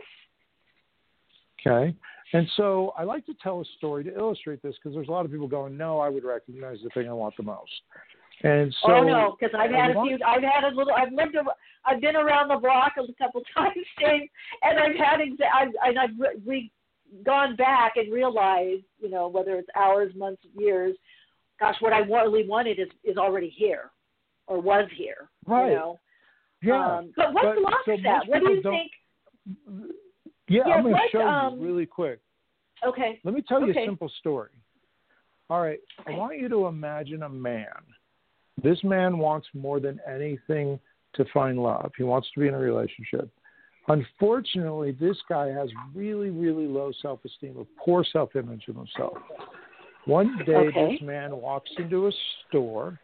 Speaker 7: Okay. And so I like to tell a story to illustrate this because there's a lot of people going, no, I would recognize the thing I want the most. And so,
Speaker 3: oh no, because I've had a few. I've had a little. I've lived. A, I've been around the block a couple *laughs* times, Dave, and I've had. Exa- I've, and I've re- re- gone back and realized, you know, whether it's hours, months, years. Gosh, what I really wanted is is already here, or was here.
Speaker 7: Right.
Speaker 3: You know.
Speaker 7: Yeah.
Speaker 3: Um, but what's
Speaker 7: but-
Speaker 3: blocks
Speaker 7: so
Speaker 3: that? What do you think?
Speaker 7: Yeah,
Speaker 3: Yeah,
Speaker 7: I'm going to show
Speaker 3: um,
Speaker 7: you really quick.
Speaker 3: Okay.
Speaker 7: Let me tell you a simple story. All right. I want you to imagine a man. This man wants more than anything to find love. He wants to be in a relationship. Unfortunately, this guy has really, really low self esteem, a poor self image of himself. One day,
Speaker 3: Okay.
Speaker 7: this man walks into a store.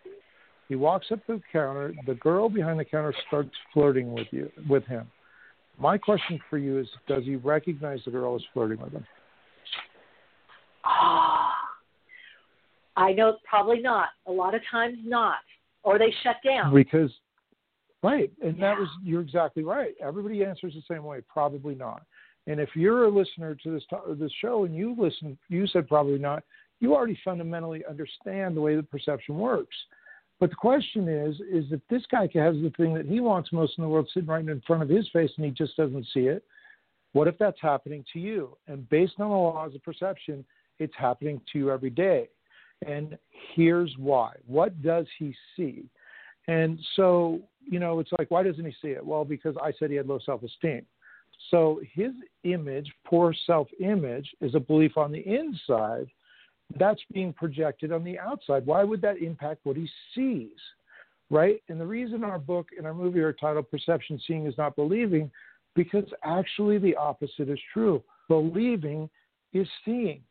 Speaker 7: He walks up to the counter. The girl behind the counter starts flirting with you, with him. My question for you is: Does he recognize the girl is flirting with him?
Speaker 3: Ah, I know probably not. A lot of times not, or they shut down.
Speaker 7: Because, right, and that was you're exactly right. Everybody answers the same way. Probably not. And if you're a listener to this to- this show and you listen, you said probably not. You already fundamentally understand the way the perception works. But the question is, is if this guy has the thing that he wants most in the world sitting right in front of his face and he just doesn't see it, what if that's happening to you? And based on the laws of perception, it's happening to you every day. And here's why. What does he see? And so, you know, it's like, why doesn't he see it? Well, because I said he had low self esteem. So his image, poor self image, is a belief on the inside that's being projected on the outside. Why would that impact what he sees? Right? And the reason our book and our movie are titled Perception Seeing is Not Believing, because actually the opposite is true. Believing is seeing.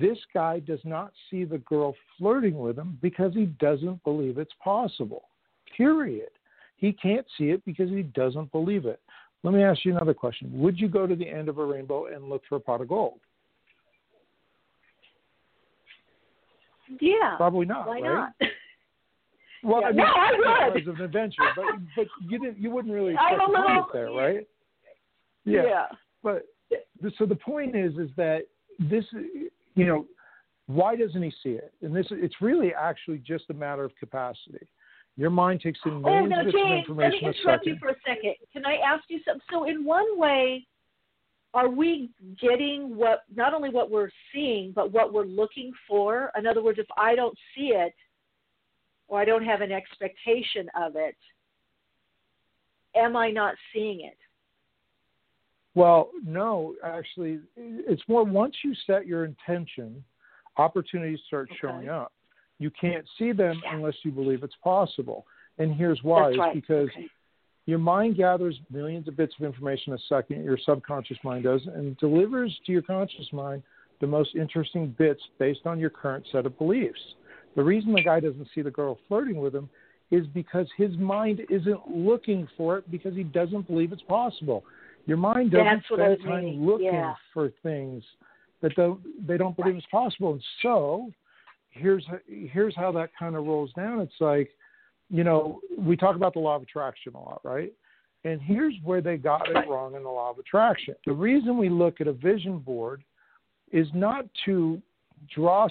Speaker 7: This guy does not see the girl flirting with him because he doesn't believe it's possible. Period. He can't see it because he doesn't believe it. Let me ask you another question. Would you go to the end of a rainbow and look for a pot of gold?
Speaker 3: Yeah.
Speaker 7: Probably not.
Speaker 3: Why
Speaker 7: right?
Speaker 3: not? *laughs*
Speaker 7: Well,
Speaker 3: Yeah.
Speaker 7: I mean,
Speaker 3: No, I would.
Speaker 7: As an adventure, but but you didn't. You wouldn't really *laughs* expect
Speaker 3: a
Speaker 7: to find
Speaker 3: little-
Speaker 7: it there, right?
Speaker 3: Yeah.
Speaker 7: But so the point is, is that this, you know, why doesn't he see it? And this, it's really actually just a matter of capacity. Your mind takes in
Speaker 3: Oh,
Speaker 7: millions bits of
Speaker 3: James, let me interrupt you for a second. Can I ask you something? So, in one way, are we getting what not only what we're seeing but what we're looking for in other words if i don't see it or i don't have an expectation of it am i not seeing it
Speaker 7: well no actually it's more once you set your intention opportunities start
Speaker 3: okay.
Speaker 7: showing up you can't see them yeah. unless you believe it's possible and here's why
Speaker 3: right.
Speaker 7: because
Speaker 3: okay.
Speaker 7: Your mind gathers millions of bits of information a second, your subconscious mind does, and delivers to your conscious mind the most interesting bits based on your current set of beliefs. The reason the guy doesn't see the girl flirting with him is because his mind isn't looking for it because he doesn't believe it's possible. Your mind doesn't spend time
Speaker 3: meaning.
Speaker 7: looking
Speaker 3: yeah.
Speaker 7: for things that don't, they don't believe
Speaker 3: right.
Speaker 7: it's possible. And so here's here's how that kind of rolls down. It's like you know, we talk about the law of attraction a lot, right? And here's where they got it wrong in the law of attraction. The reason we look at a vision board is not to draw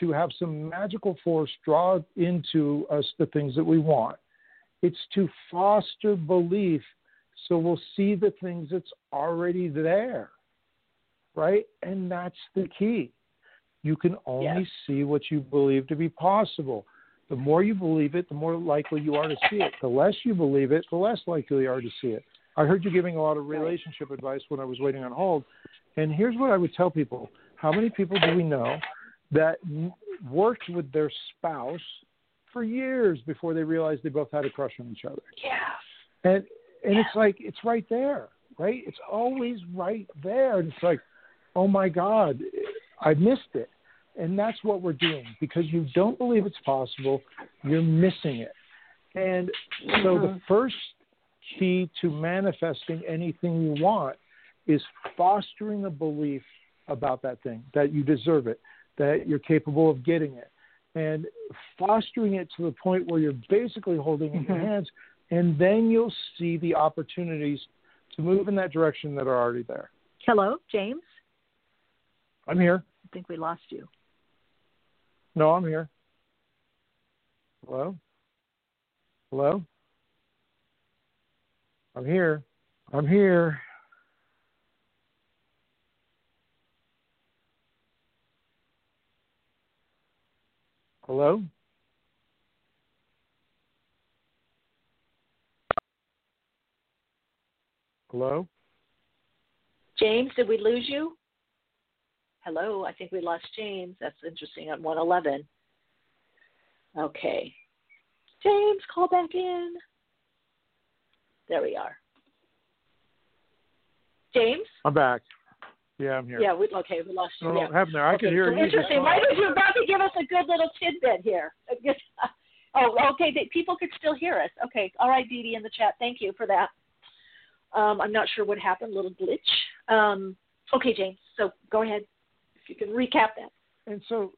Speaker 7: to have some magical force draw into us the things that we want. It's to foster belief so we'll see the things that's already there. Right? And that's the key. You can only
Speaker 3: yes.
Speaker 7: see what you believe to be possible. The more you believe it, the more likely you are to see it. The less you believe it, the less likely you are to see it. I heard you giving a lot of relationship advice when I was waiting on hold. And here's what I would tell people How many people do we know that worked with their spouse for years before they realized they both had a crush on each other?
Speaker 3: Yeah.
Speaker 7: And and
Speaker 3: yeah.
Speaker 7: it's like it's right there, right? It's always right there. And it's like, oh my God, I missed it. And that's what we're doing because you don't believe it's possible, you're missing it. And so the mm-hmm. first key to manifesting anything you want is fostering a belief about that thing, that you deserve it, that you're capable of getting it, and fostering it to the point where you're basically holding it in your mm-hmm. hands, and then you'll see the opportunities to move in that direction that are already there.
Speaker 3: Hello, James.
Speaker 7: I'm here.
Speaker 3: I think we lost you.
Speaker 7: No, I'm here. Hello? Hello? I'm here. I'm here. Hello? Hello?
Speaker 3: James, did we lose you? Hello, I think we lost James. That's interesting on 111. Okay. James, call back in. There we are. James?
Speaker 7: I'm back. Yeah, I'm here.
Speaker 3: Yeah, we, okay, we lost you.
Speaker 7: No,
Speaker 3: yeah.
Speaker 7: have there. I
Speaker 3: okay,
Speaker 7: can hear
Speaker 3: so
Speaker 7: you.
Speaker 3: Interesting. Why did you about to give us a good little tidbit here? *laughs* oh, okay. People could still hear us. Okay. All right, Dee Dee in the chat. Thank you for that. Um, I'm not sure what happened. Little glitch. Um, okay, James. So go ahead if you can recap that.
Speaker 7: And so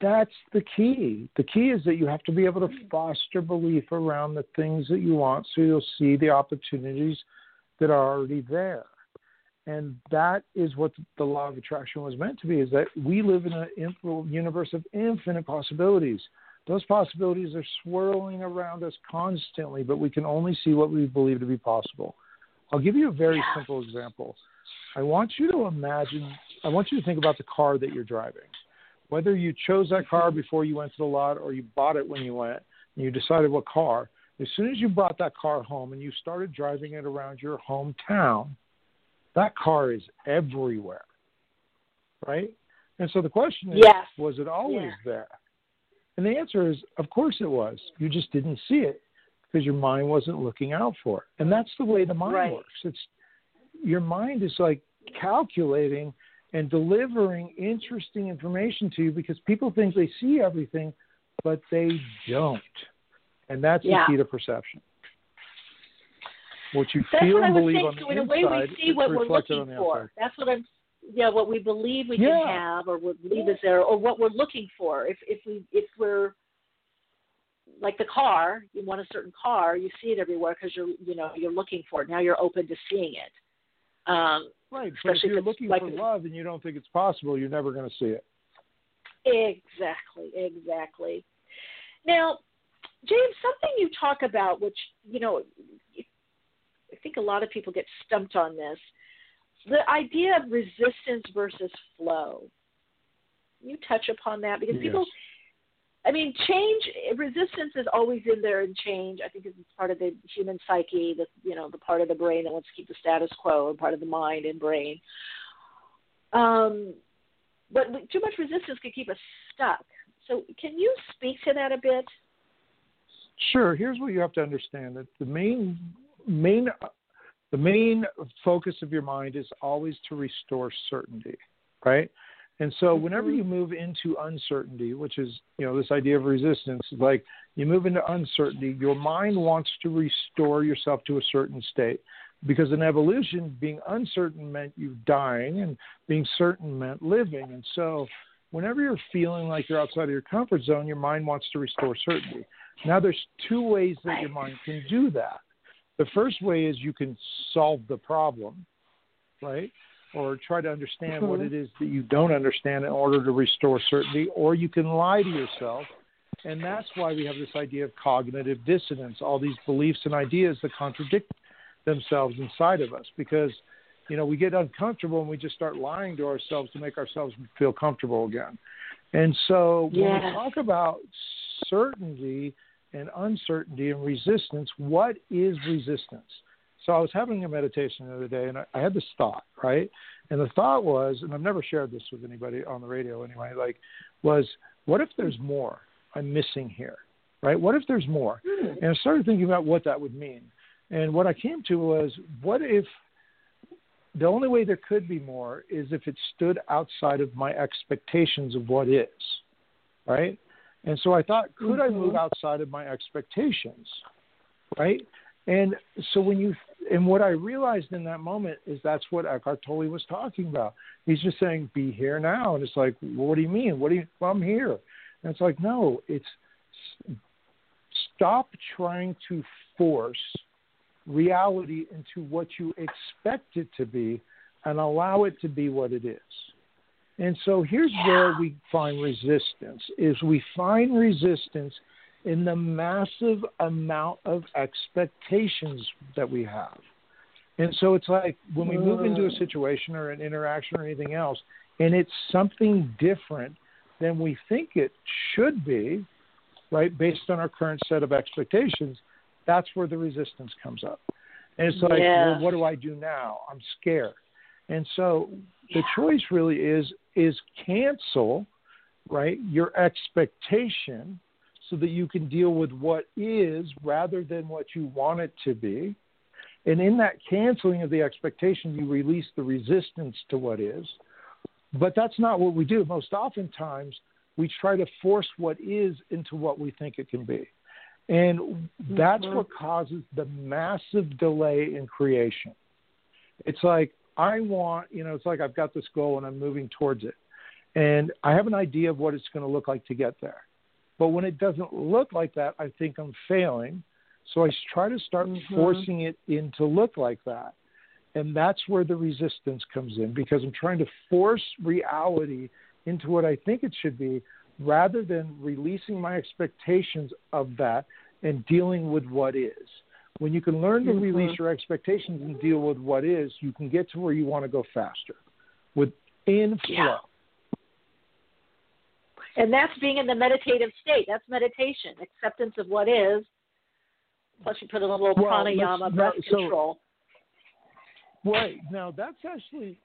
Speaker 7: that's the key. The key is that you have to be able to foster belief around the things that you want so you'll see the opportunities that are already there. And that is what the law of attraction was meant to be is that we live in a universe of infinite possibilities. Those possibilities are swirling around us constantly, but we can only see what we believe to be possible. I'll give you a very yeah. simple example. I want you to imagine, I want you to think about the car that you're driving. Whether you chose that car before you went to the lot or you bought it when you went and you decided what car, as soon as you brought that car home and you started driving it around your hometown, that car is everywhere. Right? And so the question is,
Speaker 3: yes.
Speaker 7: was it always
Speaker 3: yeah.
Speaker 7: there? And the answer is, of course it was. You just didn't see it because your mind wasn't looking out for it. And that's the way the mind
Speaker 3: right.
Speaker 7: works. It's your mind is like calculating and delivering interesting information to you because people think they see everything, but they don't. And that's
Speaker 3: yeah.
Speaker 7: the key to perception. What you
Speaker 3: that's
Speaker 7: feel
Speaker 3: what
Speaker 7: and
Speaker 3: I
Speaker 7: believe on the
Speaker 3: so in
Speaker 7: inside,
Speaker 3: a way, we see what we're looking for.
Speaker 7: outside.
Speaker 3: That's what I'm. Yeah, what we believe we
Speaker 7: yeah.
Speaker 3: can have, or what believe is there, or what we're looking for. If if we if we're like the car, you want a certain car, you see it everywhere because you're you know you're looking for it. Now you're open to seeing it. Um,
Speaker 7: right, but if you're looking
Speaker 3: like
Speaker 7: for love and you don't think it's possible, you're never going to see it.
Speaker 3: Exactly, exactly. Now, James, something you talk about, which you know, I think a lot of people get stumped on this, the idea of resistance versus flow. You touch upon that because
Speaker 7: yes.
Speaker 3: people I mean, change resistance is always in there in change. I think it's part of the human psyche, the you know, the part of the brain that wants to keep the status quo, and part of the mind and brain. Um, but too much resistance could keep us stuck. So, can you speak to that a bit?
Speaker 7: Sure. Here's what you have to understand: that the main main the main focus of your mind is always to restore certainty, right? And so whenever mm-hmm. you move into uncertainty, which is, you know, this idea of resistance, like you move into uncertainty, your mind wants to restore yourself to a certain state. Because in evolution, being uncertain meant you dying and being certain meant living. And so whenever you're feeling like you're outside of your comfort zone, your mind wants to restore certainty. Now there's two ways that your mind can do that. The first way is you can solve the problem, right? Or try to understand mm-hmm. what it is that you don't understand in order to restore certainty, or you can lie to yourself. And that's why we have this idea of cognitive dissonance, all these beliefs and ideas that contradict themselves inside of us because you know we get uncomfortable and we just start lying to ourselves to make ourselves feel comfortable again. And so when we talk about certainty and uncertainty and resistance, what is resistance? So I was having a meditation the other day, and I, I had this thought, right? And the thought was, and I've never shared this with anybody on the radio anyway, like, was what if there's more I'm missing here, right? What if there's more? Hmm. And I started thinking about what that would mean. And what I came to was, what if the only way there could be more is if it stood outside of my expectations of what is, right? And so I thought, could mm-hmm. I move mm-hmm. outside of my expectations, right? And so when you and what I realized in that moment is that's what Eckhart Tolle was talking about. He's just saying, "Be here now," and it's like, well, "What do you mean? What do you? Well, I'm here." And it's like, no, it's stop trying to force reality into what you expect it to be, and allow it to be what it is. And so here's where we find resistance: is we find resistance in the massive amount of expectations that we have. And so it's like when we move into a mm. situation or an interaction or anything else, and it's something different than we think it should be, right, based on our current set of expectations, that's where the resistance comes up. And it's like, yeah. well, what do I do now? I'm scared. And so the choice really is is cancel, right, your expectation so that you can deal with what is rather than what you want it to be. And in that canceling of the expectation, you release the resistance to what is. But that's not what we do. Most oftentimes, we try to force what is into what we think it can be. And that's mm-hmm. what causes the massive delay in creation. It's like, I want, you know, it's like I've got this goal and I'm moving towards it. And I have an idea of what it's going to look like to get there. But when it doesn't look like that, I think I'm failing. So I try to start mm-hmm. forcing it in to look like that. And that's where the resistance comes in because I'm trying to force reality into what I think it should be rather than releasing my expectations of that and dealing with what is. When you can learn to mm-hmm. release your expectations and deal with what is, you can get to where you want to go faster with in flow. Yeah.
Speaker 3: And that's being in the meditative state. That's meditation, acceptance of what is. Plus, you put in a little well, pranayama, breath so, control.
Speaker 7: Right. Now, that's actually,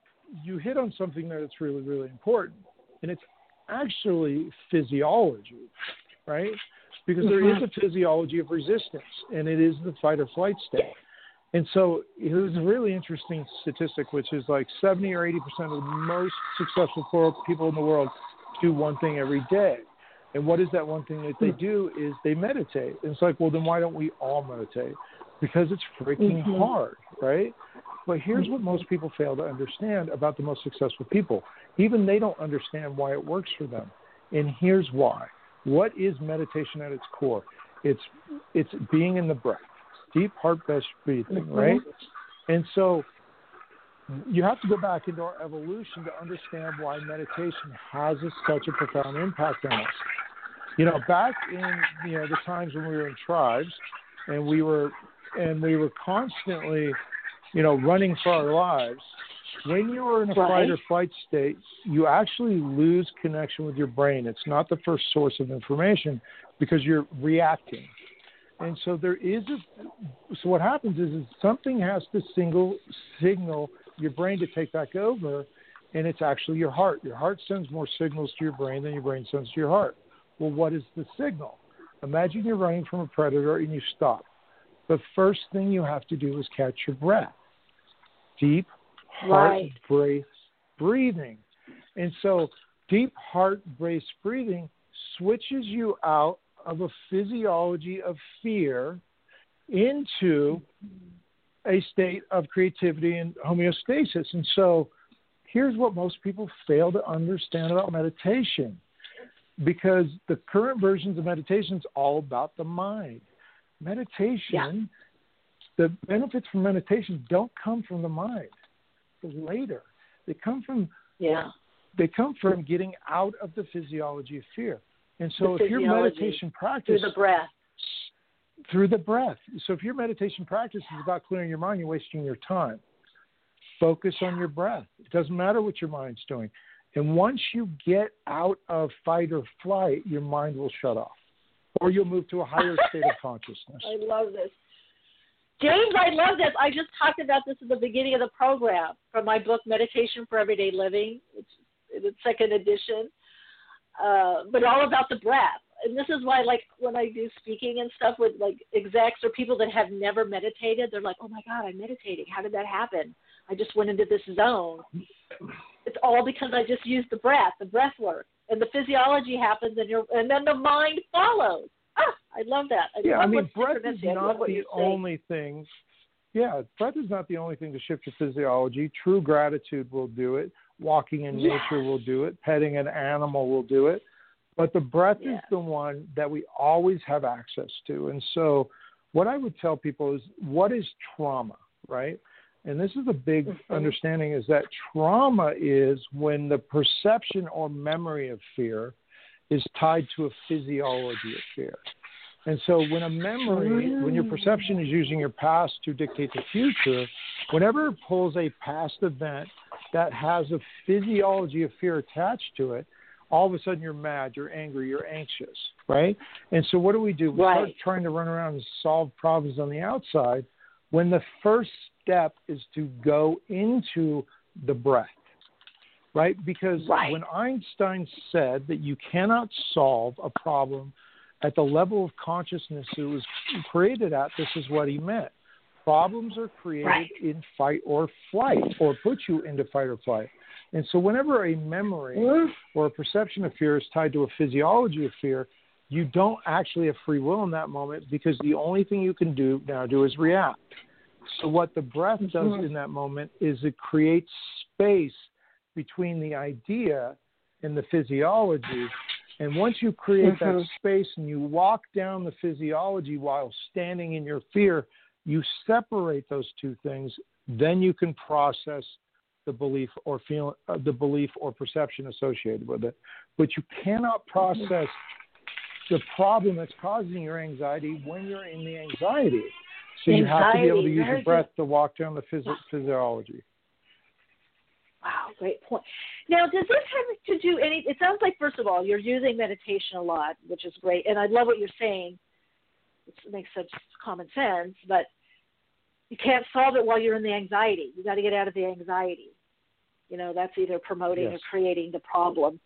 Speaker 7: you hit on something there that's really, really important. And it's actually physiology, right? Because there is
Speaker 3: mm-hmm.
Speaker 7: a physiology of resistance, and it is the fight or flight state. And so it was a really interesting statistic, which is like 70 or 80% of the most successful people in the world do one thing every day. And what is that one thing that they hmm. do is they meditate. And it's like, well, then why don't we all meditate? Because it's freaking mm-hmm. hard, right? But here's what most people fail to understand about the most successful people. Even they don't understand why it works for them. And here's why. What is meditation at its core? It's it's being in the breath, deep heart based breathing, mm-hmm. right? And so you have to go back into our evolution to understand why meditation has a, such a profound impact on us. You know, back in you know the times when we were in tribes, and we were and we were constantly, you know, running for our lives. when you are in a
Speaker 3: Right.
Speaker 7: fight or flight state, you actually lose connection with your brain. It's not the first source of information because you're reacting. And so there is a so what happens is, is something has to single signal your brain to take back over and it's actually your heart. Your heart sends more signals to your brain than your brain sends to your heart. Well, what is the signal? Imagine you're running from a predator and you stop. The first thing you have to do is catch your breath. Deep heart
Speaker 3: Right.
Speaker 7: based breathing. And so deep heart based breathing switches you out of a physiology of fear into a state of creativity and homeostasis. And so here's what most people fail to understand about meditation because the current versions of meditation is all about the mind. Meditation, the benefits from meditation don't come from the mind. Later, they come from
Speaker 3: Yeah.
Speaker 7: they come from getting out of the physiology of fear. And so,
Speaker 3: The
Speaker 7: if your meditation practice
Speaker 3: Through the breath.
Speaker 7: Through the breath. So if your meditation practice is about clearing your mind, you're wasting your time. Focus on your breath. It doesn't matter what your mind's doing. And once you get out of fight or flight, your mind will shut off. Or you'll move to a higher *laughs* state of consciousness.
Speaker 3: I love this. James, I love this. I just talked about this at the beginning of the program from my book, Meditation for Everyday Living. It's the second edition, uh, but all about the breath. And this is why, like, when I do speaking and stuff with like execs or people that have never meditated, they're like, "Oh my God, I'm meditating. How did that happen? I just went into this zone." It's all because I just used the breath, the breath work, and the physiology happens, and your and then the mind follows. Ah, I love that. I
Speaker 7: Yeah, I mean, breath is
Speaker 3: synchronicity- I love
Speaker 7: not the only thing. Yeah, breath is not the only thing to shift your physiology. True gratitude will do it. Walking in
Speaker 3: Yes.
Speaker 7: nature will do it. Petting an animal will do it. But the breath is the one that we always have access to. And so, what I would tell people is what is trauma, right? And this is a big
Speaker 3: Mm-hmm.
Speaker 7: understanding is that trauma is when the perception or memory of fear is tied to a physiology of fear. And so when a memory, when your perception is using your past to dictate the future, whenever it pulls a past event that has a physiology of fear attached to it, all of a sudden you're mad, you're angry, you're anxious, right? And so what do we do? We start trying to run around and solve problems on the outside when the first step is to go into the breath right? Because when Einstein said that you cannot solve a problem at the level of consciousness it was created at, this is what he meant. Problems are created
Speaker 3: Right.
Speaker 7: in fight or flight, or put you into fight or flight. And so, whenever a memory or a perception of fear is tied to a physiology of fear, you don't actually have free will in that moment because the only thing you can do now do is react. So, what the breath does
Speaker 3: Mhm.
Speaker 7: in that moment is it creates space between the idea and the physiology. And once you create that
Speaker 3: Mhm.
Speaker 7: space and you walk down the physiology while standing in your fear, you separate those two things. Then you can process the belief or feel uh, the belief or perception associated with it. But you cannot process the problem that's causing your anxiety when you're in the anxiety. So you have to be able to use your breath to walk down the phys- physiology.
Speaker 3: Wow, great point. Now, does this have to do any? It sounds like first of all, you're using meditation a lot, which is great, and I love what you're saying. It makes such common sense, but you can't solve it while you're in the anxiety. You got to get out of the anxiety. You know, that's either promoting
Speaker 7: Yes.
Speaker 3: or creating the problem.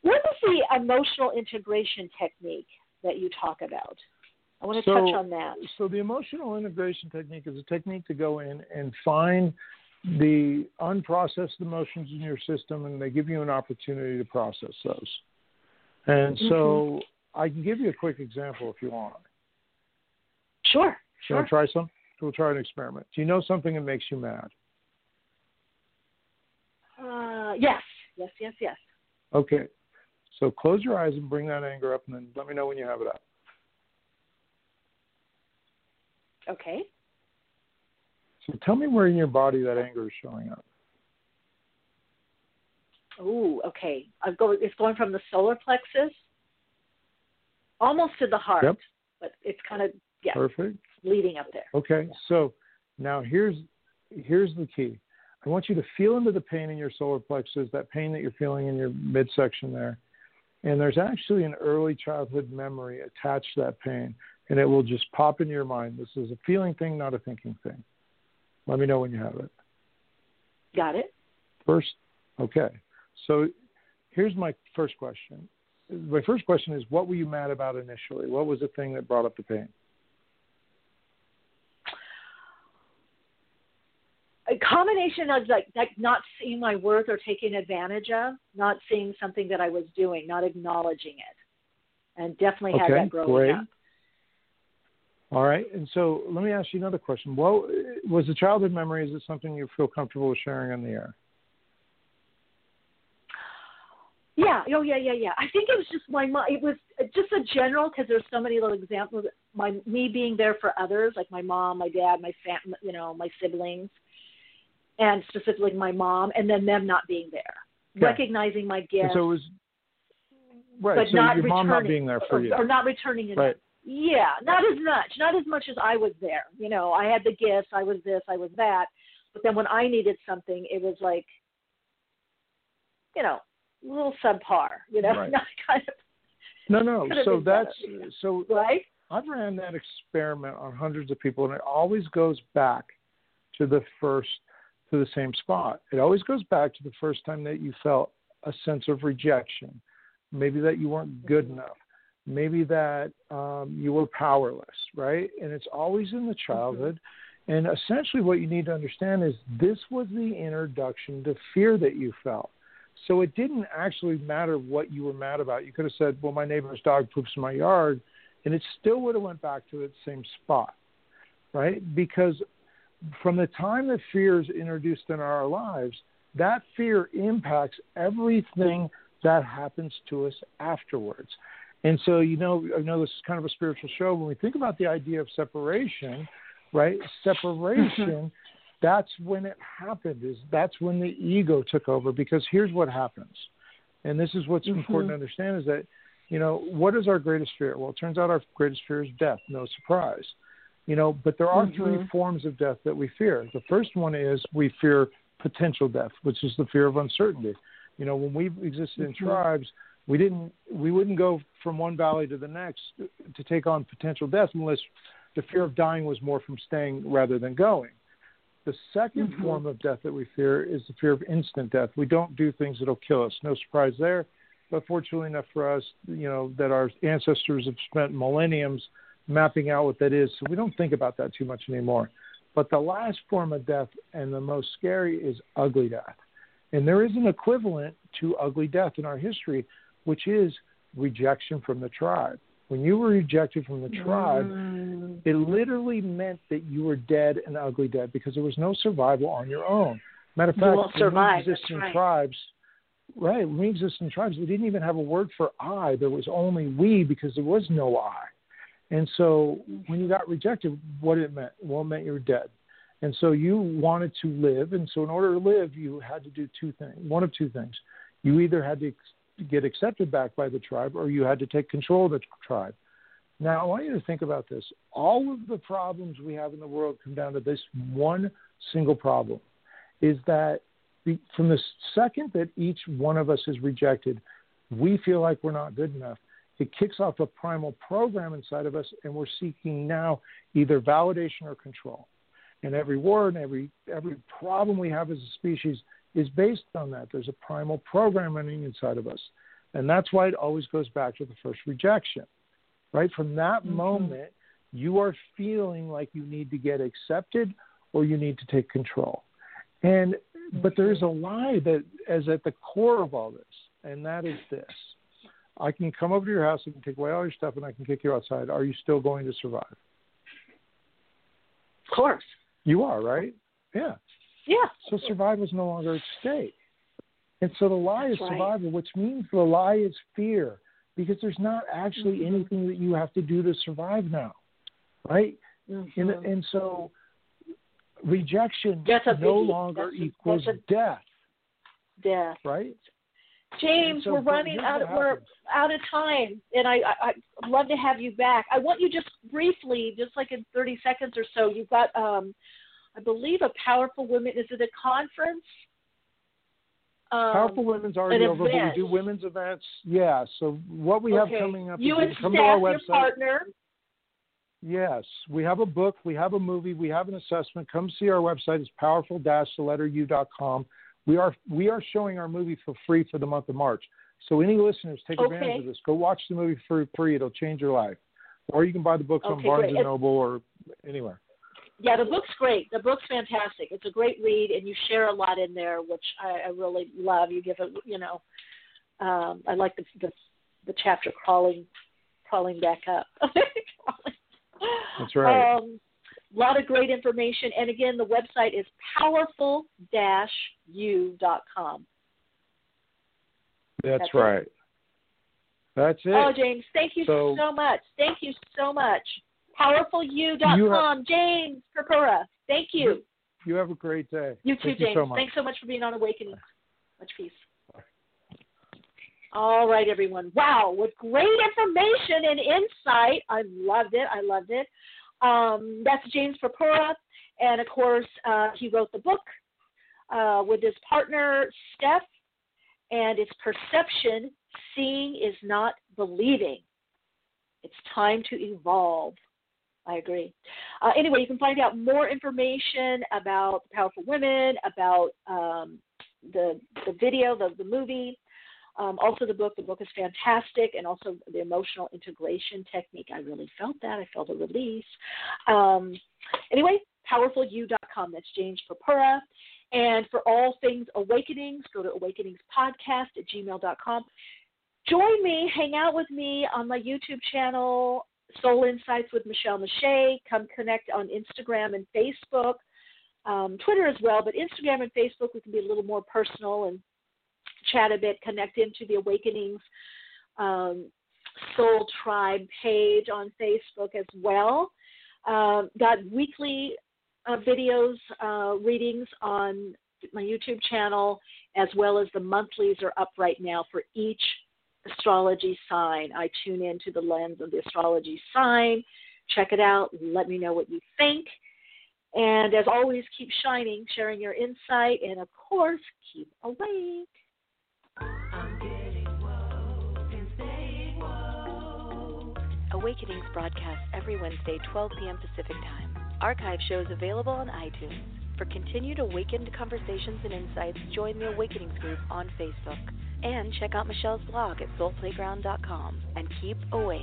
Speaker 3: What is the emotional integration technique that you talk about? I want to
Speaker 7: So-
Speaker 3: touch on that.
Speaker 7: So the emotional integration technique is a technique to go in and find the unprocessed emotions in your system, and they give you an opportunity to process those. And mm-hmm. so I can give you a quick example if you want.
Speaker 3: Sure,
Speaker 7: You
Speaker 3: sure.
Speaker 7: want to try some? We'll try an experiment. Do you know something that makes you mad?
Speaker 3: Uh, yes, yes, yes, yes.
Speaker 7: Okay. So close your eyes and bring that anger up, and then let me know when you have it up.
Speaker 3: Okay.
Speaker 7: So tell me where in your body that anger is showing up.
Speaker 3: Ooh, okay. I've go, it's going from the solar plexus almost to the heart,
Speaker 7: Yep.
Speaker 3: but it's kind of yeah
Speaker 7: Perfect.
Speaker 3: Leading up there.
Speaker 7: Okay, so now here's here's the key. I want you to feel into the pain in your solar plexus, that pain that you're feeling in your midsection there. And there's actually an early childhood memory attached to that pain, and it will just pop into your mind. This is a feeling thing, not a thinking thing. Let me know when you have it.
Speaker 3: Got it.
Speaker 7: First, okay. So here's my first question. My first question is what were you mad about initially? What was the thing that brought up the pain?
Speaker 3: a combination of like like not seeing my worth or taking advantage of, not seeing something that I was doing, not acknowledging it, and definitely had
Speaker 7: okay,
Speaker 3: that growing
Speaker 7: great.
Speaker 3: up.
Speaker 7: All right, and so let me ask you another question. What was the childhood memory? Is it something you feel comfortable with sharing on the air?
Speaker 3: Yeah, oh yeah, yeah, yeah. I think it was just my mom. It was just a general because there's so many little examples. My me being there for others, like my mom, my dad, my fam, you know, my siblings, and specifically my mom, and then them not being there,
Speaker 7: Okay.
Speaker 3: recognizing my gifts,
Speaker 7: And so it was right.
Speaker 3: but
Speaker 7: so
Speaker 3: not
Speaker 7: your mom not
Speaker 3: returning-
Speaker 7: being there for
Speaker 3: or,
Speaker 7: you.
Speaker 3: or not returning enough.
Speaker 7: Right.
Speaker 3: Yeah, not as much, not as much as I was there. You know, I had the gifts, I was this, I was that, but then when I needed something, it was like, you know, a little subpar. You know, *laughs*
Speaker 7: Right.
Speaker 3: not kind of
Speaker 7: No, no. So that's
Speaker 3: better.
Speaker 7: so.
Speaker 3: right.
Speaker 7: I've ran that experiment on hundreds of people, and it always goes back to the first, to the same spot. It always goes back to the first time that you felt a sense of rejection, maybe that you weren't good enough, maybe that um, you were powerless, right? And it's always in the childhood. And essentially, what you need to understand is this was the introduction to fear that you felt. So it didn't actually matter what you were mad about. You could have said, "Well, my neighbor's dog poops in my yard," and it still would have went back to its same spot, right? Because from the time that fear is introduced in our lives, that fear impacts everything that happens to us afterwards. And so, you know, I know this is kind of a spiritual show. When we think about the idea of separation, right? Separation, mm-hmm. that's when it happened. Is that's when the ego took over. Because here's what happens, and this is what's mm-hmm. important to understand: is that you know what is our greatest fear? Well, it turns out our greatest fear is death. No surprise, you know. But there are three forms of death that we fear. The first one is we fear potential death, which is the fear of uncertainty. You know, when we existed in
Speaker 8: Mhm.
Speaker 7: tribes, we didn't we wouldn't go from one valley to the next to take on potential death unless the fear of dying was more from staying rather than going. The 2nd
Speaker 8: Mhm.
Speaker 7: form of death that we fear is the fear of instant death. We don't do things that'll kill us. No surprise there. But fortunately enough for us, you know, that our ancestors have spent millenniums mapping out what that is, so we don't think about that too much anymore. But the last form of death and the most scary is ugly death. And there is an equivalent to ugly death in our history, which is rejection from the tribe. When you were rejected from the tribe, it literally meant that you were dead and ugly dead because there was no survival on your own. Matter of fact, exist
Speaker 3: right.
Speaker 7: tribes, right? When we exist in tribes, we didn't even have a word for I. There was only we because there was no I. And so when you got rejected, what it meant? Well, it meant you were dead. And so you wanted to live. And so in order to live, you had to do two things one of two things. You either had to get accepted back by the tribe or you had to take control of the tribe. Now, I want you to think about this. All of the problems we have in the world come down to this one single problem is that the, from the second that each one of us is rejected, we feel like we're not good enough. It kicks off a primal program inside of us, and we're seeking now either validation or control. And every war and every every problem we have as a species is based on that. There's a primal programming inside of us, and that's why it always goes back to the first rejection, right? From that mm-hmm. moment, you are feeling like you need to get accepted or you need to take control. And but there is a lie that is at the core of all this, and that is this. I can come over to your house, I can take away all your stuff, and I can kick you outside. Are you still going to survive?
Speaker 3: Of course.
Speaker 7: You are, right? Yeah.
Speaker 3: Yeah.
Speaker 7: So survival is no longer at stake. And so the lie is
Speaker 3: That's right.
Speaker 7: survival, which means the lie is fear, because there's not actually
Speaker 3: Mm-hmm.
Speaker 7: anything that you have to do to survive now, right? And,
Speaker 3: Mhm.
Speaker 7: and so rejection no
Speaker 3: biggie.
Speaker 7: longer
Speaker 3: That's a-
Speaker 7: equals
Speaker 3: that's
Speaker 7: death,
Speaker 3: Death.
Speaker 7: right?
Speaker 3: James,
Speaker 7: So,
Speaker 3: we're running out. Of, we're out of time, and I, I I'd love to have you back. I want you just briefly, just like in thirty seconds or so. You've got um, I believe, a Powerful Women. Is it a conference? Um,
Speaker 7: Powerful Women's already over, but we do women's events. Yeah. So what we have coming up
Speaker 3: You
Speaker 7: is
Speaker 3: and
Speaker 7: come to our
Speaker 3: your partner.
Speaker 7: Yes, we have a book, we have a movie, we have an assessment. Come see our website. It's powerful the letter u dot com. We are we are showing our movie for free for the month of March. So any listeners take advantage of this. Go watch the movie for free. It'll change your life. Or you can buy the books on Barnes
Speaker 3: great.
Speaker 7: and
Speaker 3: And-
Speaker 7: Noble or anywhere.
Speaker 3: Yeah, the book's great. The book's fantastic. It's a great read, and you share a lot in there, which I, I really love. You give it, you know, um, I like the, the the chapter crawling crawling back up. *laughs*
Speaker 7: That's right.
Speaker 3: Um, a lot of great information, and again, the website is powerful-u.com.
Speaker 7: That's,
Speaker 3: that's it.
Speaker 7: right. That's it.
Speaker 3: Oh, James, thank you
Speaker 7: So-
Speaker 3: so much. Thank you so much. Powerfulu.com. James Purpura, thank you.
Speaker 7: You have a great day.
Speaker 3: You too,
Speaker 7: Thank
Speaker 3: James.
Speaker 7: You so.
Speaker 3: Thanks so much for being on Awakening. Much peace. All right, everyone. Wow, what great information and insight. I loved it. I loved it. Um, that's James Purpura. And of course, uh, he wrote the book uh, with his partner, Steph, and it's Perception Seeing is Not Believing. It's time to evolve. I agree. Uh, anyway, you can find out more information about Powerful Women, about um, the the video, the the movie, um, also the book. The book is fantastic, and also the emotional integration technique. I really felt that. I felt a release. Um, anyway, powerfulu.com. That's James Purpura. And for all things awakenings, go to awakeningspodcast at gmail.com. Join me, hang out with me on my YouTube channel, Soul Insights with Michele Meiche. Come connect on Instagram and Facebook, um, Twitter as well, but Instagram and Facebook we can be a little more personal and chat a bit, connect into the Awakenings um, Soul Tribe page on Facebook as well. Um, got weekly uh, videos, uh, readings on my YouTube channel, as well as the monthlies are up right now for each astrology sign. I tune into the lens of the astrology sign. Check it out. Let me know what you think. And as always, keep shining, sharing your insight, and of course, keep awake.
Speaker 1: Awakenings broadcasts every Wednesday, 12 p.m. Pacific Time. Archive shows available on iTunes. For continued awakened conversations and insights, join the Awakenings group on Facebook. And check out Michele's blog at soulplayground.com. And keep awake.